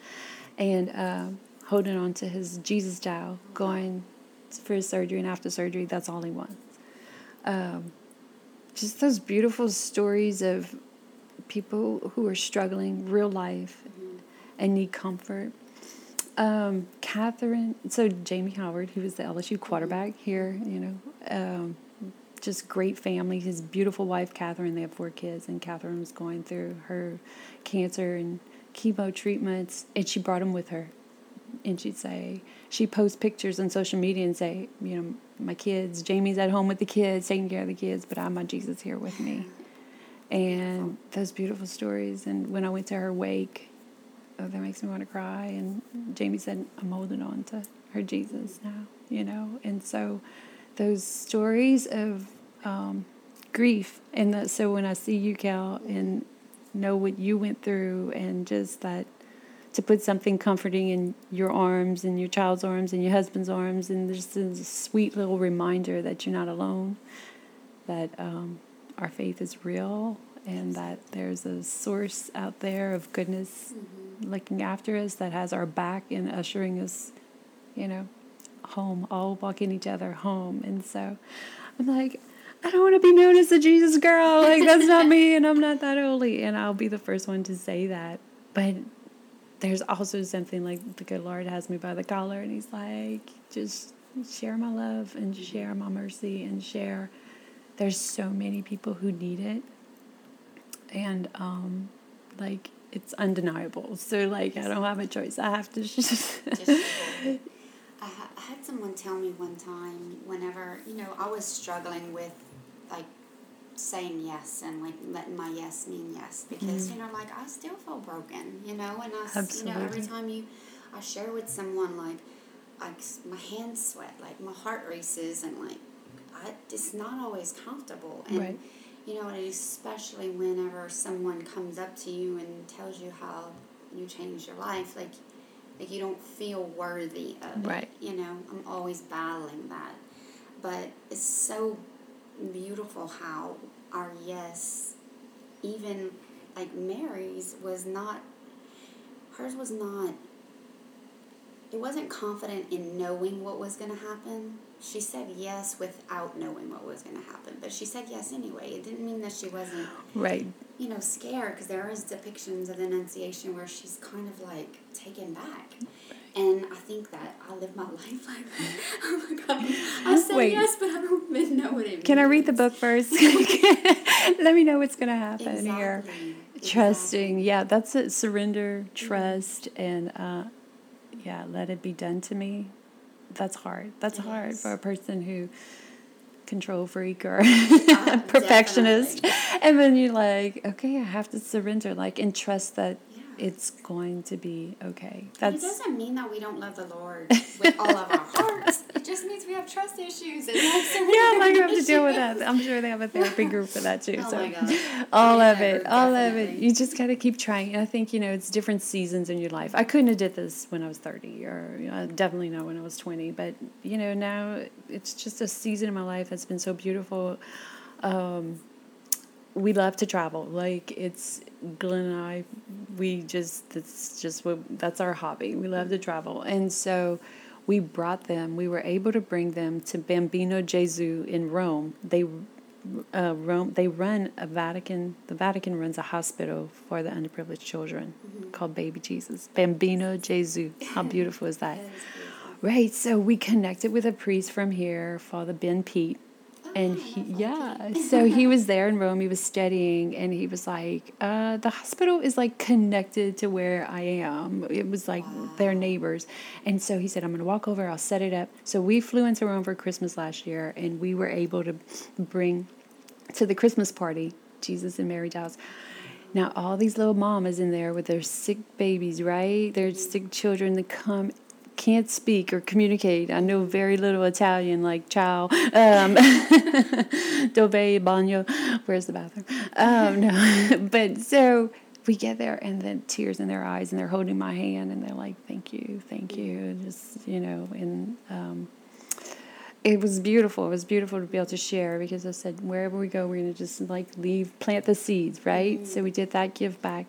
and uh, holding on to his Jesus dial, going for his surgery, and after surgery, that's all he wants. Um, just those beautiful stories of people who are struggling real life and need comfort. Um, Catherine, so Jamie Howard, who was the LSU quarterback here, you know, um, just great family. His beautiful wife, Catherine, they have four kids, and Catherine was going through her cancer and chemo treatments, and she brought him with her. And she'd say, she posts pictures on social media and say, you know, my kids, Jamie's at home with the kids, taking care of the kids, but I'm my Jesus here with me and those beautiful stories. And when I went to her wake, oh, that makes me want to cry. And Jamie said, I'm holding on to her Jesus now, you know. And so those stories of um, grief, and that, so when I see you, Cal, and know what you went through, and just that to put something comforting in your arms and your child's arms and your husband's arms and just a sweet little reminder that you're not alone that um, our faith is real and that there's a source out there of goodness mm-hmm. looking after us that has our back and ushering us, you know, home, all walking each other home. And so I'm like, I don't want to be known as a Jesus girl. Like, that's not me, and I'm not that holy. And I'll be the first one to say that. But there's also something like the good Lord has me by the collar, and He's like, just share my love and share my mercy and share there's so many people who need it and um, like it's undeniable so like i don't have a choice i have to just I, had someone tell me one time whenever you know i was struggling with like saying yes and like letting my yes mean yes because mm-hmm. you know like i still feel broken you know and i Absolutely. you know every time you i share with someone like like my hands sweat like my heart races and like I, it's not always comfortable. And, right. you know, especially whenever someone comes up to you and tells you how you changed your life, like, like you don't feel worthy of right. it. You know, I'm always battling that. But it's so beautiful how our yes, even like Mary's, was not, hers was not, it wasn't confident in knowing what was going to happen she said yes without knowing what was going to happen, but she said yes anyway. It didn't mean that she wasn't right. You know, scared because there is depictions of the Annunciation where she's kind of like taken back. And I think that I live my life like that. Oh my god! I say Wait. yes, but I don't even know what it means. Can I read the book first? Let me know what's going to happen exactly. here. Exactly. Trusting, yeah, that's it. Surrender, trust, mm-hmm. and uh, yeah, let it be done to me that's hard. That's hard for a person who control freak or uh, perfectionist. And then you're like, okay, I have to surrender, like, and trust that it's going to be okay. That's, it doesn't mean that we don't love the Lord with all of our hearts. It just means we have trust issues. And yeah, like you have to deal with that. I'm sure they have a therapy group for that too. oh so my God. all of it, all definitely. of it. You just got to keep trying. I think you know it's different seasons in your life. I couldn't have did this when I was 30, or you know, definitely not when I was 20. But you know now it's just a season in my life that's been so beautiful. Um, we love to travel. Like it's Glenn and I, we just that's just what that's our hobby. We love to travel, and so we brought them. We were able to bring them to Bambino Gesù in Rome. They uh, Rome. They run a Vatican. The Vatican runs a hospital for the underprivileged children mm-hmm. called Baby Jesus. Bambino Gesù. How beautiful is that? that is right. So we connected with a priest from here, Father Ben Pete and he yeah so he was there in rome he was studying and he was like uh, the hospital is like connected to where i am. It was like wow. their neighbors. And so he said i'm going to walk over i'll set it up. So we flew into rome for christmas last year and we were able to bring to the christmas party jesus and mary dolls now all these little mamas in there with their sick babies right? Their sick children that come can't speak or communicate. I know very little Italian, like ciao, um, dove bagno. Where's the bathroom? Um, no, but so we get there and then tears in their eyes and they're holding my hand and they're like, thank you, thank you. Just, you know, and um, it was beautiful. It was beautiful to be able to share because I said, wherever we go, we're going to just like leave, plant the seeds, right? Mm-hmm. So we did that give back.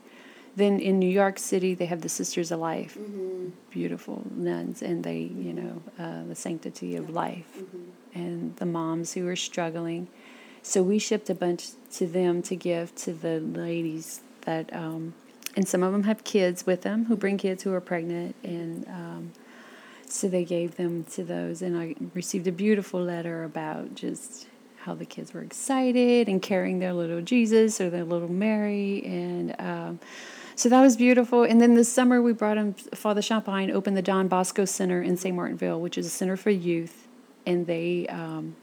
Then in New York City, they have the Sisters of Life, mm-hmm. beautiful nuns, and they, you know, uh, the sanctity of life, mm-hmm. and the moms who are struggling. So we shipped a bunch to them to give to the ladies that, um, and some of them have kids with them who bring kids who are pregnant, and um, so they gave them to those. And I received a beautiful letter about just how the kids were excited and carrying their little Jesus or their little Mary, and um, so that was beautiful. And then this summer, we brought him, Father Champagne opened the Don Bosco Center in St. Martinville, which is a center for youth. And they, um,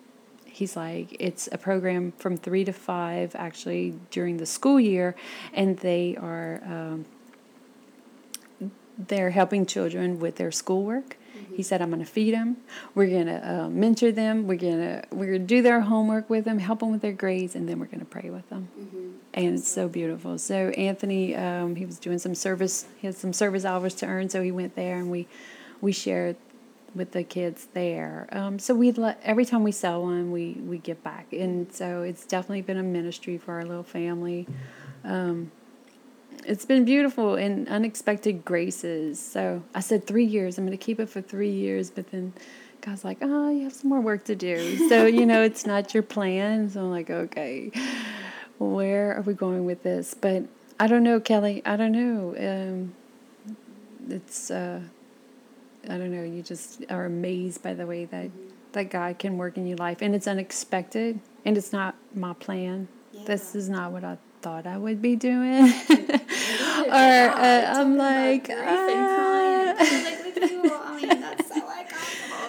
he's like, it's a program from three to five actually during the school year. And they are, um, they're helping children with their schoolwork. He said, "I'm going to feed them. We're going to uh, mentor them. We're going to we're going to do their homework with them, help them with their grades, and then we're going to pray with them." Mm-hmm. And it's so beautiful. So Anthony, um, he was doing some service. He had some service hours to earn, so he went there, and we we shared with the kids there. Um, so we let every time we sell one, we we give back, and so it's definitely been a ministry for our little family. Um, it's been beautiful and unexpected graces. So I said three years. I'm going to keep it for three years, but then God's like, oh, you have some more work to do. So you know, it's not your plan. So I'm like, okay, where are we going with this? But I don't know, Kelly. I don't know. Um, it's uh, I don't know. You just are amazed by the way that that God can work in your life, and it's unexpected, and it's not my plan. Yeah. This is not what I thought I would be doing. or uh, I'm like, uh,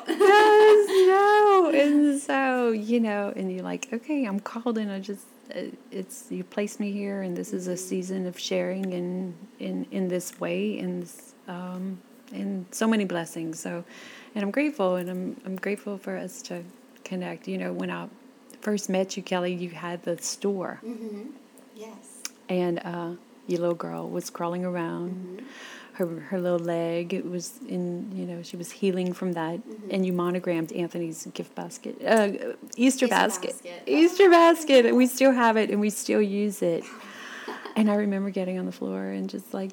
yes, no. And so, you know, and you're like, okay, I'm called and I just, uh, it's, you placed me here and this is a season of sharing in, in, in this way and, um, and so many blessings. So, and I'm grateful and I'm, I'm grateful for us to connect. You know, when I first met you, Kelly, you had the store. Mm-hmm. Yes. And uh, your little girl was crawling around. Mm-hmm. Her her little leg it was in you know she was healing from that, mm-hmm. and you monogrammed Anthony's gift basket, uh, Easter, Easter basket, basket. Easter basket. And we still have it and we still use it. and I remember getting on the floor and just like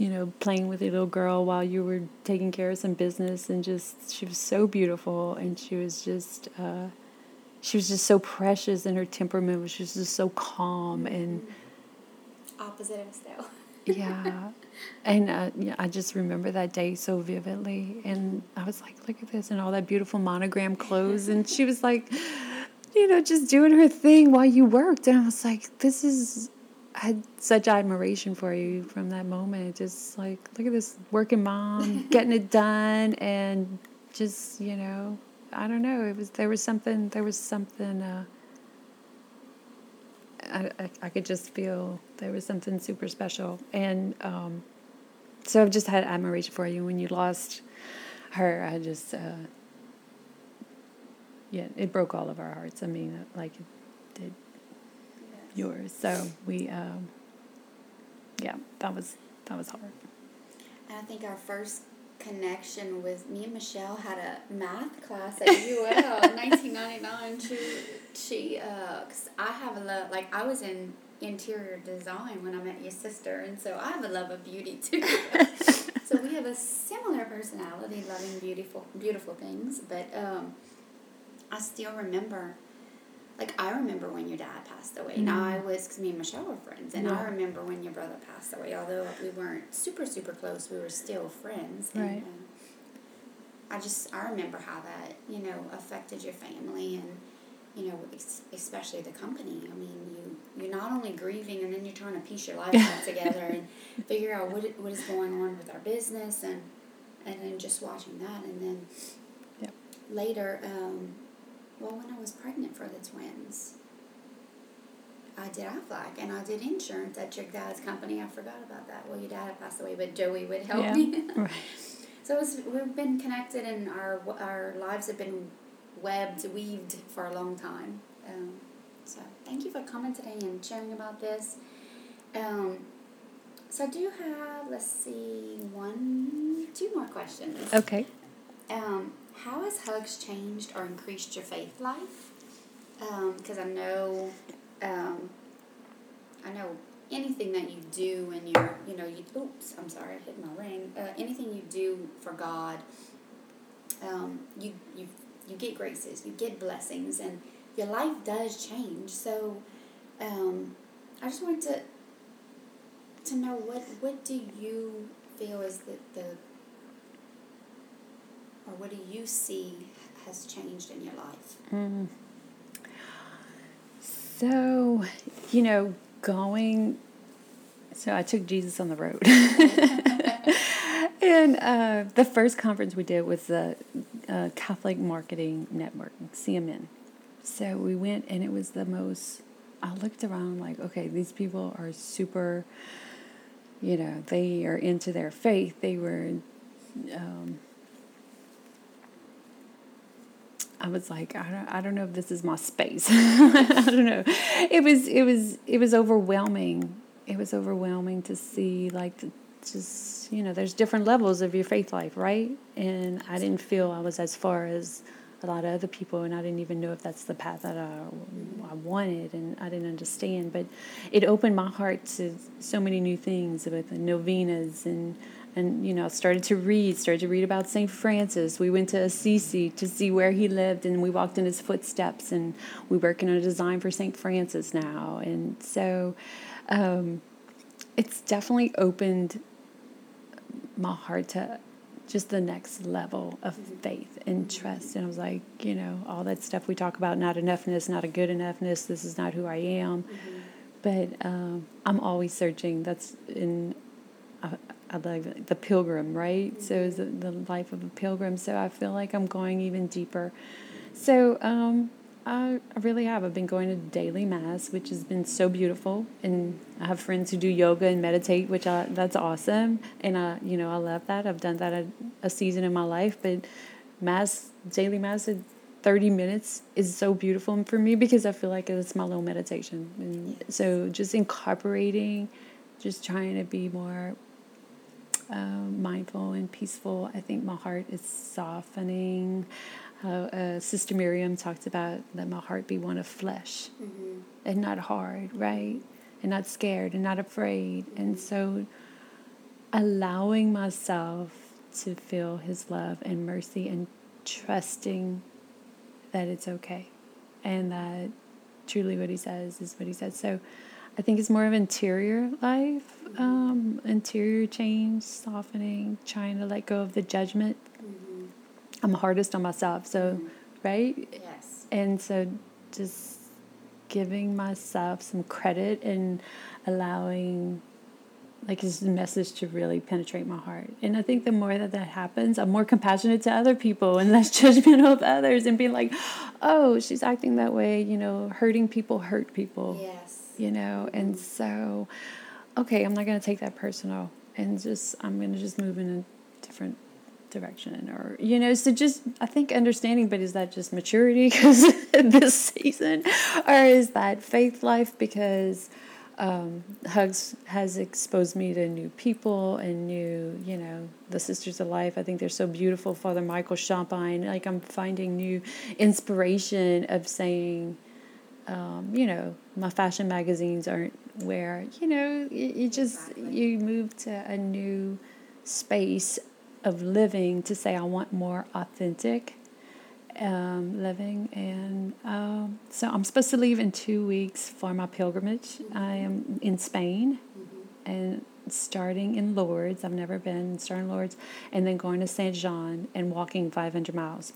you know, playing with a little girl while you were taking care of some business, and just she was so beautiful, and she was just uh, she was just so precious and her temperament was just, so calm and opposite of Estelle. yeah. And uh, yeah, I just remember that day so vividly. And I was like, look at this and all that beautiful monogram clothes. and she was like, you know, just doing her thing while you worked. And I was like, this is, I had such admiration for you from that moment. Just like, look at this working mom, getting it done, and just, you know, I don't know. It was there was something there was something. Uh, I, I, I could just feel there was something super special, and um, so I've just had admiration for you. When you lost her, I just uh, yeah, it broke all of our hearts. I mean, like it did yes. yours. So we um, yeah, that was that was hard. And I think our first connection with me and Michelle had a math class at UL in 1999. She, she, uh, cause I have a love, like I was in interior design when I met your sister, and so I have a love of beauty too. so we have a similar personality, loving beautiful, beautiful things. But um, I still remember like I remember when your dad passed away. Mm-hmm. Now I was because me and Michelle were friends, and yeah. I remember when your brother passed away. Although we weren't super super close, we were still friends. And, right. Um, I just I remember how that you know affected your family and you know especially the company. I mean you you're not only grieving and then you're trying to piece your life back together and figure out what what is going on with our business and and then just watching that and then yep. later. Um, well, when I was pregnant for the twins, I did Aflac and I did insurance at your dad's company. I forgot about that. Well, your dad had passed away, but Joey would help yeah. me. right. So was, we've been connected and our our lives have been webbed, weaved for a long time. Um, so thank you for coming today and sharing about this. Um, so I do have, let's see, one, two more questions. Okay. Um, how has hugs changed or increased your faith life? Because I know, um, I know anything that you do when you're, you know, you. Oops, I'm sorry, I hit my ring. Uh, anything you do for God, um, you you you get graces, you get blessings, and your life does change. So, um, I just wanted to to know what what do you feel is the the or what do you see has changed in your life? Mm. So, you know, going, so I took Jesus on the road. and uh, the first conference we did was the uh, Catholic Marketing Network, CMN. So we went, and it was the most, I looked around like, okay, these people are super, you know, they are into their faith. They were, um, I was like, I don't, I don't know if this is my space. I don't know. It was, it was, it was overwhelming. It was overwhelming to see, like, just you know, there's different levels of your faith life, right? And I didn't feel I was as far as a lot of other people, and I didn't even know if that's the path that I, I wanted, and I didn't understand. But it opened my heart to so many new things with the novenas and and you know started to read started to read about saint francis. We went to assisi to see where he lived and we walked in his footsteps and we're working on a design for saint francis now. And so um, it's definitely opened my heart to just the next level of faith and trust. And i was like you know all that stuff we talk about not enoughness not a good enoughness this is not who i am. Mm-hmm. but um, i'm always searching. That's in uh, I like the pilgrim, right? So it's the, the life of a pilgrim. So I feel like I'm going even deeper. So um, I, really have. I've been going to daily mass, which has been so beautiful, and I have friends who do yoga and meditate, which I, that's awesome. And I, you know, I love that. I've done that a, a season in my life, but mass, daily mass, at 30 minutes is so beautiful for me because I feel like it's my little meditation. And yes. so just incorporating, just trying to be more uh, mindful and peaceful. I think my heart is softening. Uh, uh, Sister Miriam talked about let my heart be one of flesh mm-hmm. and not hard, right? And not scared and not afraid. And so allowing myself to feel His love and mercy and trusting that it's okay and that truly what He says is what He says. So I think it's more of interior life, um, interior change, softening, trying to let go of the judgment. Mm-hmm. I'm hardest on myself, so mm-hmm. right. Yes. And so just giving myself some credit and allowing like this message to really penetrate my heart. And I think the more that that happens, I'm more compassionate to other people and less judgmental of others and being like, oh, she's acting that way, you know, hurting people hurt people. Yes you know, and so, okay, I'm not going to take that personal and just, I'm going to just move in a different direction or, you know, so just, I think understanding, but is that just maturity because this season or is that faith life because, um, Hugs has exposed me to new people and new, you know, the Sisters of Life. I think they're so beautiful. Father Michael Champagne. Like I'm finding new inspiration of saying, um, you know, my fashion magazines aren't where, you know, you, you just, you move to a new space of living to say, I want more authentic um, living. And um, so I'm supposed to leave in two weeks for my pilgrimage. Mm-hmm. I am in Spain mm-hmm. and starting in Lourdes. I've never been, starting Lourdes, and then going to Saint Jean and walking 500 miles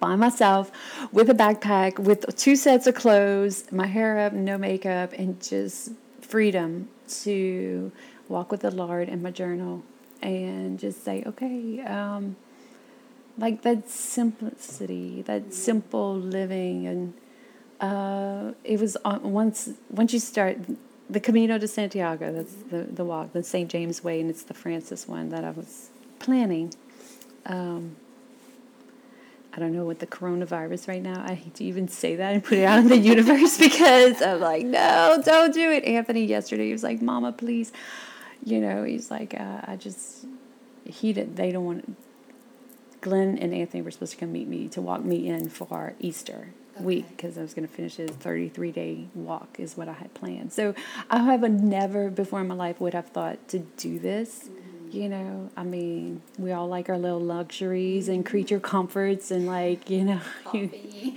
by myself with a backpack, with two sets of clothes, my hair up, no makeup, and just freedom to walk with the Lord in my journal and just say, okay, um, like that simplicity, that simple living, and uh, it was on, once once you start the Camino de Santiago, that's the the walk, the St. James Way, and it's the Francis one that I was planning. Um, I don't know what the coronavirus right now. I hate to even say that and put it out in the universe because I'm like, no, don't do it. Anthony yesterday he was like, Mama, please. You know, he's like, uh, I just he did. They don't want. Glenn and Anthony were supposed to come meet me to walk me in for Easter okay. week because I was going to finish his 33 day walk is what I had planned. So I have never before in my life would have thought to do this. Mm-hmm you know, I mean, we all like our little luxuries and creature comforts and like, you know, Coffee.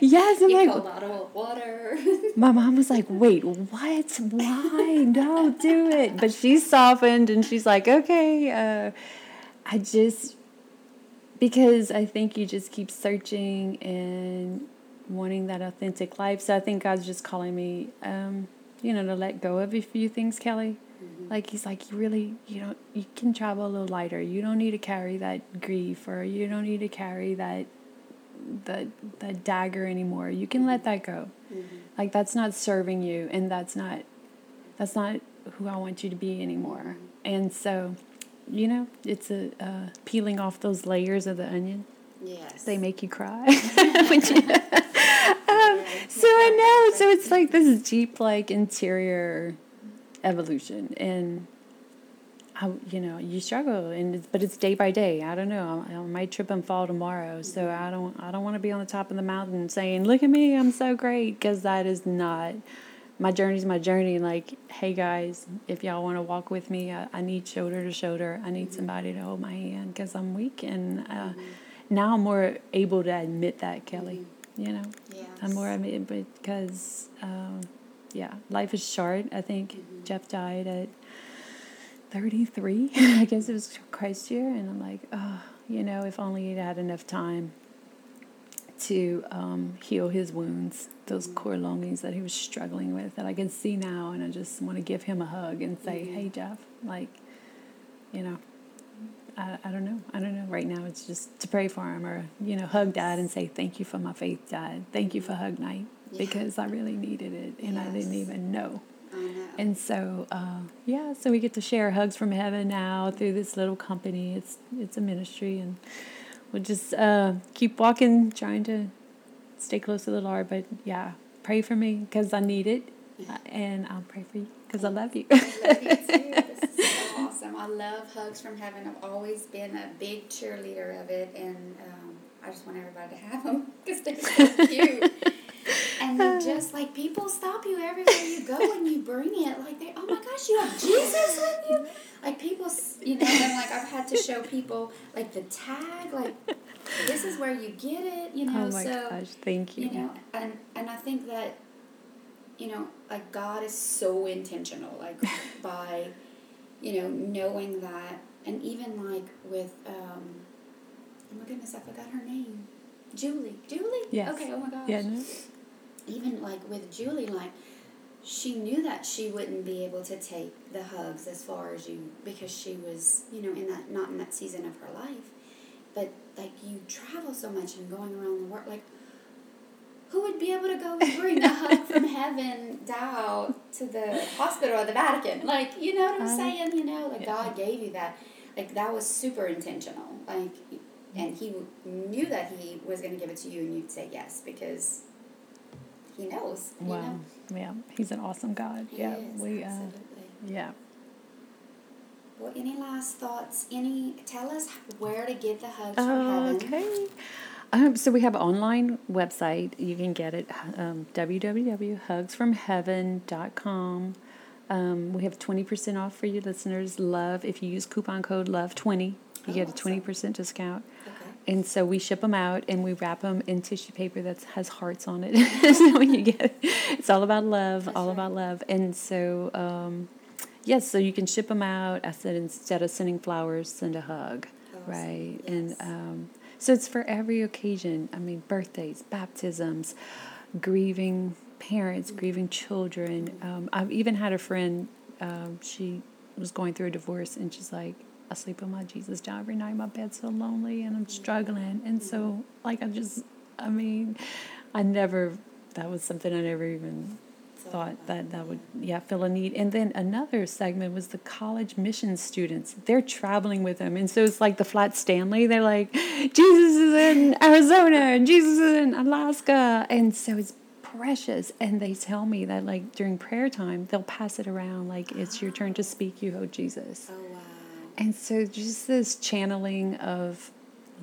yes, I'm like, a bottle of water. my mom was like, "Wait, what? Why? no, do it." But she's softened and she's like, "Okay." Uh, I just because I think you just keep searching and wanting that authentic life. So I think God's just calling me, um, you know, to let go of a few things, Kelly Mm-hmm. Like he's like, you really, you know, you can travel a little lighter. You don't need to carry that grief, or you don't need to carry that, that that dagger anymore. You can let that go. Mm-hmm. Like that's not serving you, and that's not, that's not who I want you to be anymore. Mm-hmm. And so, you know, it's a uh, peeling off those layers of the onion. Yes. They make you cry. um, so I know. So it's like this deep, like interior evolution and how you know you struggle and it's, but it's day by day. I don't know. I, I might trip and fall tomorrow. So i don't i don't want to be on the top of the mountain saying look at me i'm so great because that is not my journey's my journey. Like hey guys if y'all want to walk with me I, I, need shoulder to shoulder. I need somebody to hold my hand because i'm weak and uh, now i'm more able to admit that kelly you know? Yes. i'm more admit because um, yeah, life is short. I think mm-hmm. Jeff died at 33. I guess it was Christ year. And I'm like, oh, you know, if only he'd had enough time to um, heal his wounds, those mm-hmm. core longings that he was struggling with that I can see now. And I just want to give him a hug and say, mm-hmm. hey, Jeff, like, you know, I, I don't know. I don't know. Right now, it's just to pray for him or, you know, hug dad and say, thank you for my faith, dad. Thank you for hug night yeah. because I really needed it and yes. I didn't even know. know. And so, uh, yeah, so we get to share hugs from heaven now through this little company. It's it's a ministry, and we'll just uh, keep walking, trying to stay close to the Lord. But yeah, pray for me because I need it, yeah. and I'll pray for you because I love you. I love you too. This is so awesome. I love hugs from heaven. I've always been a big cheerleader of it, and um, I just want everybody to have them because they're so cute. and just like people stop you everywhere you go and you bring it like they oh my gosh you have jesus with you like people you know and like i've had to show people like the tag like this is where you get it you know oh my so gosh thank you you know and and i think that you know like god is so intentional like by you know knowing that and even like with um oh my goodness i forgot her name Julie. Julie? Yes. Okay, oh my gosh. Yeah, no even like with Julie, like she knew that she wouldn't be able to take the hugs as far as you because she was, you know, in that not in that season of her life. But like you travel so much and going around the world, like who would be able to go and bring a hug from heaven down to the hospital or the Vatican? Like, you know what I'm saying? You know, like yeah. God gave you that. Like that was super intentional. Like, and mm. He knew that He was going to give it to you, and you'd say yes because he knows. Wow. You know? Yeah, he's an awesome God. He yeah, is, we. Uh, yeah. Well, any last thoughts? Any? Tell us where to get the hugs from heaven. Okay. Um, so we have an online website. You can get it um, www.hugsfromheaven.com. Um, we have 20% off for you listeners. Love, if you use coupon code LOVE20, you oh, get a 20% discount. And so we ship them out and we wrap them in tissue paper that has hearts on it. so when you get it, it's all about love, That's all right. about love. And so, um, yes, so you can ship them out. I said instead of sending flowers, send a hug, awesome. right? Yes. And um, so it's for every occasion. I mean, birthdays, baptisms, grieving parents, mm-hmm. grieving children. Um, I've even had a friend. Um, she was going through a divorce, and she's like, I sleep with my Jesus down every night. My bed's so lonely and I'm struggling. And so, like, I just, I mean, I never, that was something I never even thought that that would yeah fill a need. And then another segment was the college mission students. They're traveling with them. And so it's like the flat stanley. They're like jesus is in arizona and jesus is in alaska. And so it's precious. And they tell me that like during prayer time they'll pass it around like it's your turn to speak. You hold jesus. Oh wow. And so just this channeling of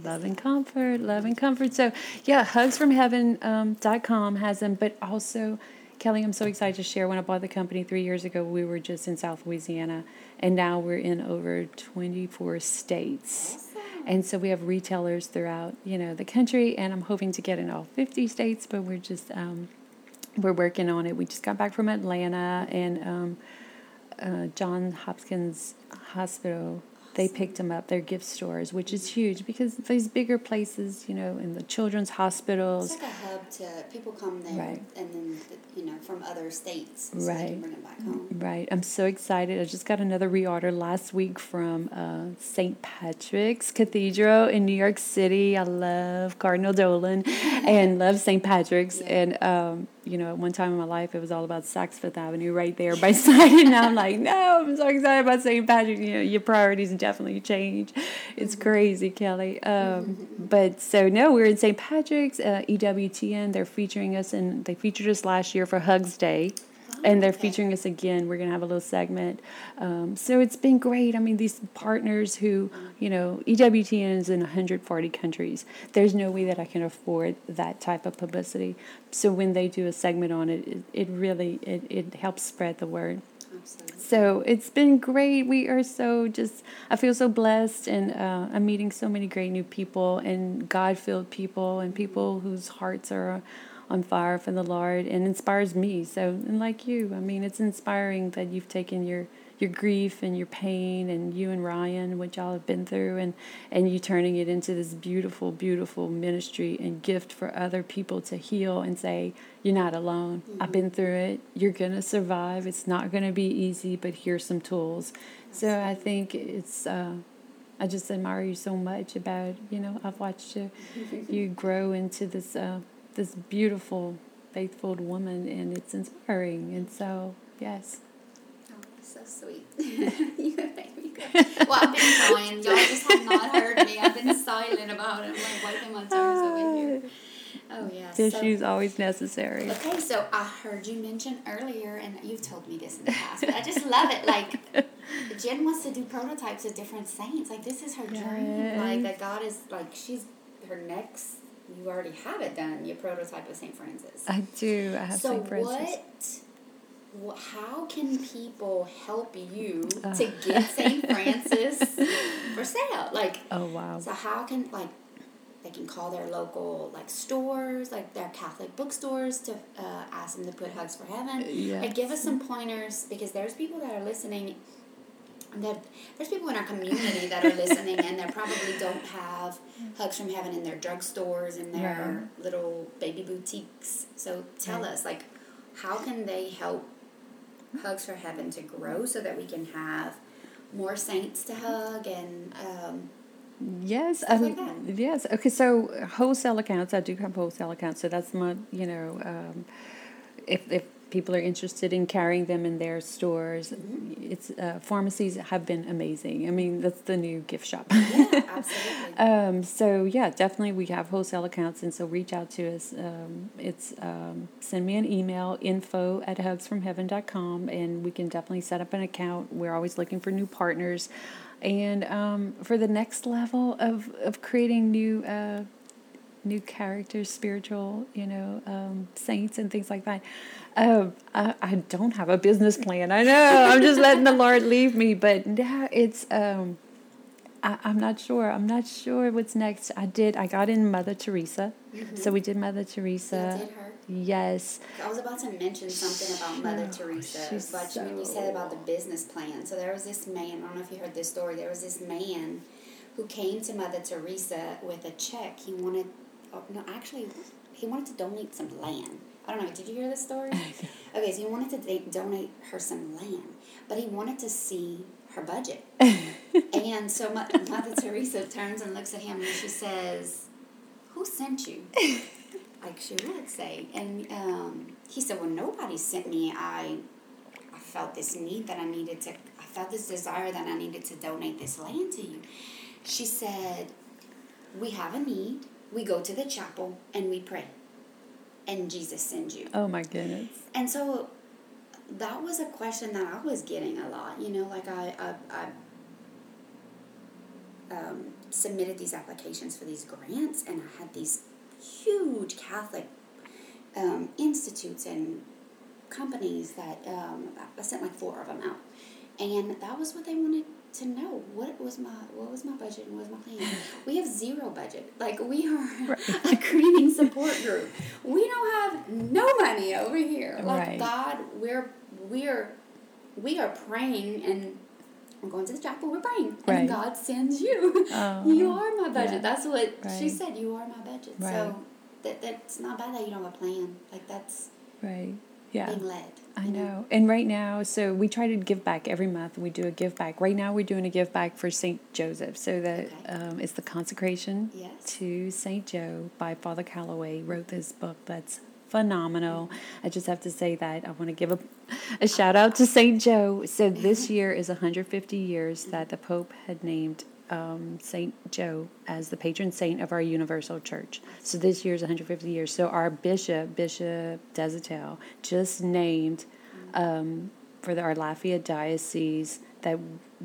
love and comfort, love and comfort. So yeah, hugsfromheaven.com um, dot com has them, but also Kelly, I'm so excited to share. When I bought the company three years ago, we were just in South Louisiana, and now we're in over 24 states. And so we have retailers throughout, you know, the country, and I'm hoping to get in all 50 states. But we're just um, we're working on it. We just got back from Atlanta, and um, uh, John Hopkins Hospital. They picked them up. Their gift stores, which is huge because these bigger places, you know, in the children's hospitals, It's like a hub to people come there Right. and then you know from other states so Right. can bring them back home. Right. I'm so excited. I just got another reorder last week from uh, St. Patrick's Cathedral in New York City. I love Cardinal Dolan and love St. Patrick's. Yeah. And, um, you know, at one time in my life, it was all about Saks Fifth Avenue right there by side. And now I'm like, no, I'm so excited about St. Patrick's. You know, your priorities definitely change. It's crazy, Kelly. Um, but so, no, we're in St. Patrick's, uh, EWTN. They're featuring us, and they featured us last year for Hugs Day and they're okay. featuring us again. We're gonna have a little segment, um, so it's been great. I mean, these partners who, you know, EWTN is in 140 countries. There's no way that I can afford that type of publicity. So when they do a segment on it, it, it really it, it helps spread the word. Absolutely. So it's been great. We are so just, I feel so blessed, and uh, I'm meeting so many great new people and God filled people and people whose hearts are on fire for the Lord and inspires me. So, and like you, I mean, it's inspiring that you've taken your your grief and your pain and you and Ryan, what y'all have been through, and and you turning it into this beautiful, beautiful ministry and gift for other people to heal and say, you're not alone. I've been through it. You're gonna survive. It's not gonna be easy, but here's some tools. So I think it's. Uh, I just admire you so much about you know I've watched you you grow into this uh, this beautiful faithful woman and it's inspiring and so yes Oh, so sweet. you make me cry. Well, I've been crying. Y'all just have not heard me. I've been silent about it. I'm like wiping my tears over here. Oh yeah. so- tissue's always necessary Okay, so I heard you mention earlier, and you've told me this in the past, but I just love it. Like, Jen wants to do prototypes of different saints. Like, this is her dream. Like, that God is, like, she's her next, you already have it done, your prototype of St. Francis. I do I have so, St. Francis what, how can people help you Uh. to get St. Francis for sale? Like, oh wow so how can like they can call their local like stores, like their Catholic bookstores, to uh, ask them to put Hugs for Heaven. Like give us some pointers because there's people that are listening. That there's people in our community that are listening and they probably don't have Hugs from Heaven in their drugstores and their little baby boutiques. So tell Right. us like how can they help Hugs for Heaven to grow so that we can have more saints to hug and um, Yes, um, like yes. Okay, so wholesale accounts. I do have wholesale accounts, so that's my, you know, um, if if people are interested in carrying them in their stores, it's uh, pharmacies have been amazing. I mean, that's the new gift shop. yeah, absolutely. Um, so yeah, definitely we have wholesale accounts, and so reach out to us. Um, it's um, send me an email info at hugsfromheaven.com, and we can definitely set up an account. We're always looking for new partners, and um, for the next level of of creating new. Uh, new characters, spiritual, you know, um, saints and things like that. Um, I, I don't have a business plan. I know. I'm just letting the Lord lead me, but now it's um, I, I'm not sure. I'm not sure what's next. I did. I got in Mother Teresa, so we did Mother Teresa. did her. Yes. I was about to mention something about Mother Sure, Teresa, she's but when you said about the business plan, so there was this man. I don't know if you heard this story. There was this man who came to Mother Teresa with a check. He wanted, oh, no, actually, he wanted to donate some land. I don't know. Did you hear this story? okay, so he wanted to da- donate her some land, but he wanted to see her budget. and so Mo- Mother Teresa turns and looks at him and she says, "Who sent you?" like she would say. And um, he said, Well, nobody sent me. I, I felt this need that I needed to, I felt this desire that I needed to donate this land to you. She said, We have a need. We go to the chapel and we pray. And Jesus sends you. Oh my goodness. And so that was a question that I was getting a lot. You know, like I, I, I um, submitted these applications for these grants, and I had these huge Catholic um, institutes and companies that um, I sent like four of them out, and that was what they wanted to know. What was my what was my budget and what was my plan? we have zero budget. Like we are right. a grieving support group. We don't have no money over here. Like right. God, we're we're we are praying and we're going to the chapel, we're praying. And right. God sends you. Oh, you are my budget. Yeah. That's what she said, you are my budget. So that that's not bad that you don't have a plan. Like that's right. Yeah. being led. I know. And right now, so we try to give back every month. We do a give back. Right now, we're doing a give back for St. Joseph. So that okay. um, it's the consecration yes. to St. Joe by Father Calloway. Wrote this book that's phenomenal. I just have to say that I want to give a, a shout out to St. Joe. So this year is 150 years that the Pope had named um, St. Joe as the patron saint of our Universal Church. So this year is 150 years. So our bishop, Bishop Deshotel, just named um, for the, our Lafayette Diocese that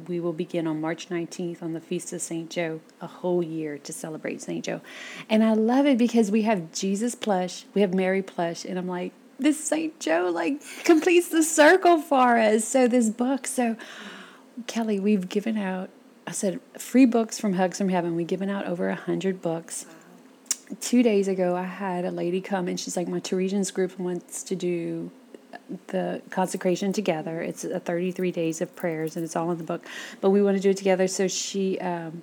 we will begin on March 19th on the Feast of St. Joe, a whole year to celebrate St. Joe. And I love it because we have Jesus plush, we have Mary plush, and I'm like, this St. Joe like completes the circle for us. So this book, so Kelly, we've given out, I said, free books from Hugs from Heaven. We've given out over a hundred books. Two days ago, I had a lady come and she's like, my Teresians group wants to do the consecration together. It's a 33 days of prayers, and it's all in the book. But we want to do it together. So she um,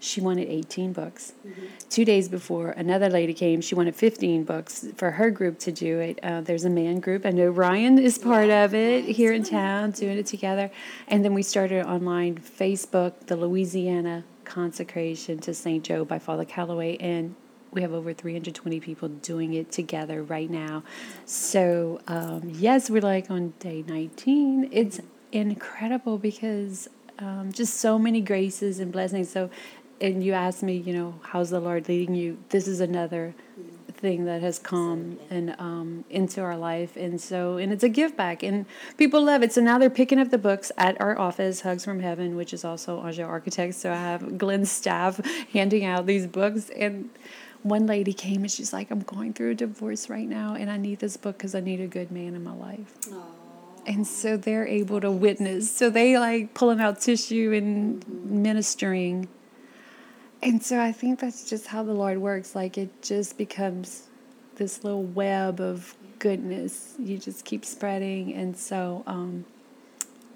she wanted 18 books. Mm-hmm. Two days before, another lady came. She wanted 15 books for her group to do it. Uh, there's a man group. I know Ryan is part yeah, of it nice. here in town, doing it together. And then we started online Facebook, the Louisiana consecration to St. Joe by Father Calloway, and we have over 320 people doing it together right now. So, um, yes, we're like on day 19. It's incredible because um, just so many graces and blessings. So, and you asked me, you know, how's the Lord leading you? This is another thing that has come and um, into our life, and so and it's a give back, and people love it. So now they're picking up the books at our office, Hugs from Heaven, which is also Angelle Architects. So I have Glenn's staff handing out these books, and one lady came and she's like, I'm going through a divorce right now and I need this book because I need a good man in my life. Aww. And so they're able to witness. So they like pulling out tissue and ministering. And so I think that's just how the Lord works. Like it just becomes this little web of goodness. You just keep spreading. And so um,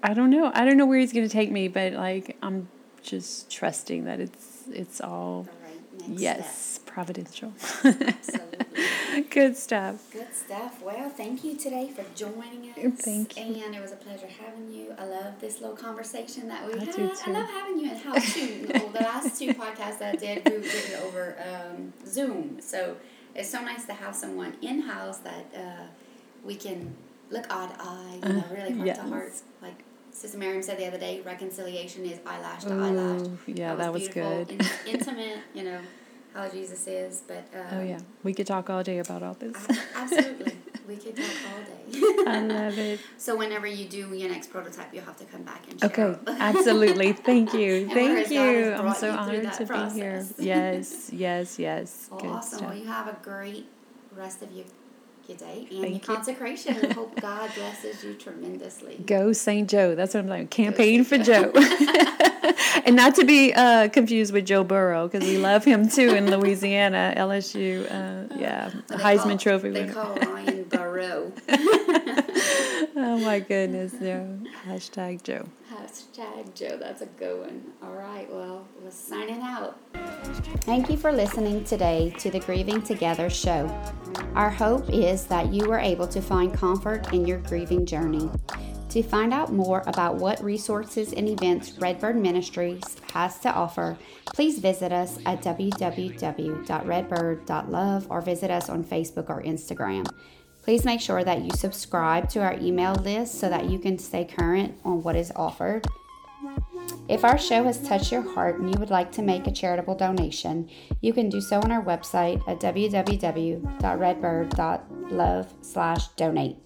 I don't know. I don't know where he's going to take me, but like I'm just trusting that it's it's all yes. Step providential. Absolutely. Good stuff. Good stuff. Well, thank you today for joining us. Thank you. And it was a pleasure having you. I love this little conversation that we I had. I love having you and how to. well, the last two podcasts that I did, we did it over um, Zoom. So it's so nice to have someone in house that uh, we can look eye to eye, you know, really heart yes. to heart. Like Sister Miriam said the other day, reconciliation is eyelash to Ooh, eyelash. Yeah, that was, that was good. intimate, you know how Jesus is, but um, oh yeah, we could talk all day about all this. absolutely, we could talk all day. I love it. So whenever you do your next prototype, you'll have to come back and share. Okay, absolutely. Thank you, thank you. I'm so honored to process. be here. Yes, yes, yes. Well, awesome. Stuff. Well, you have a great rest of your your day and Thank your consecration. You. hope God blesses you tremendously. Go St. Joe. That's what I'm like. Campaign for Joe. and not to be uh, confused with Joe Burrow because we love him too in Louisiana, LSU. Uh, yeah, the Heisman call, Trophy they winner. They call Ryan Burrow. oh my goodness, no. Hashtag Joe. Hashtag Joe. That's a good one. All right, well, we're signing out. Thank you for listening today to the Grieving Together show. Our hope is that you were able to find comfort in your grieving journey. To find out more about what resources and events Redbird Ministries has to offer, please visit us at www.redbird.love or visit us on Facebook or Instagram. Please make sure that you subscribe to our email list so that you can stay current on what is offered. If our show has touched your heart and you would like to make a charitable donation, you can do so on our website at www.redbird.love/donate.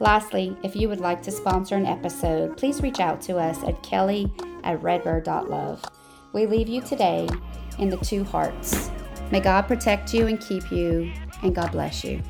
Lastly, if you would like to sponsor an episode, please reach out to us at kelly at redbird.love. We leave you today in the two hearts. May God protect you and keep you, and God bless you.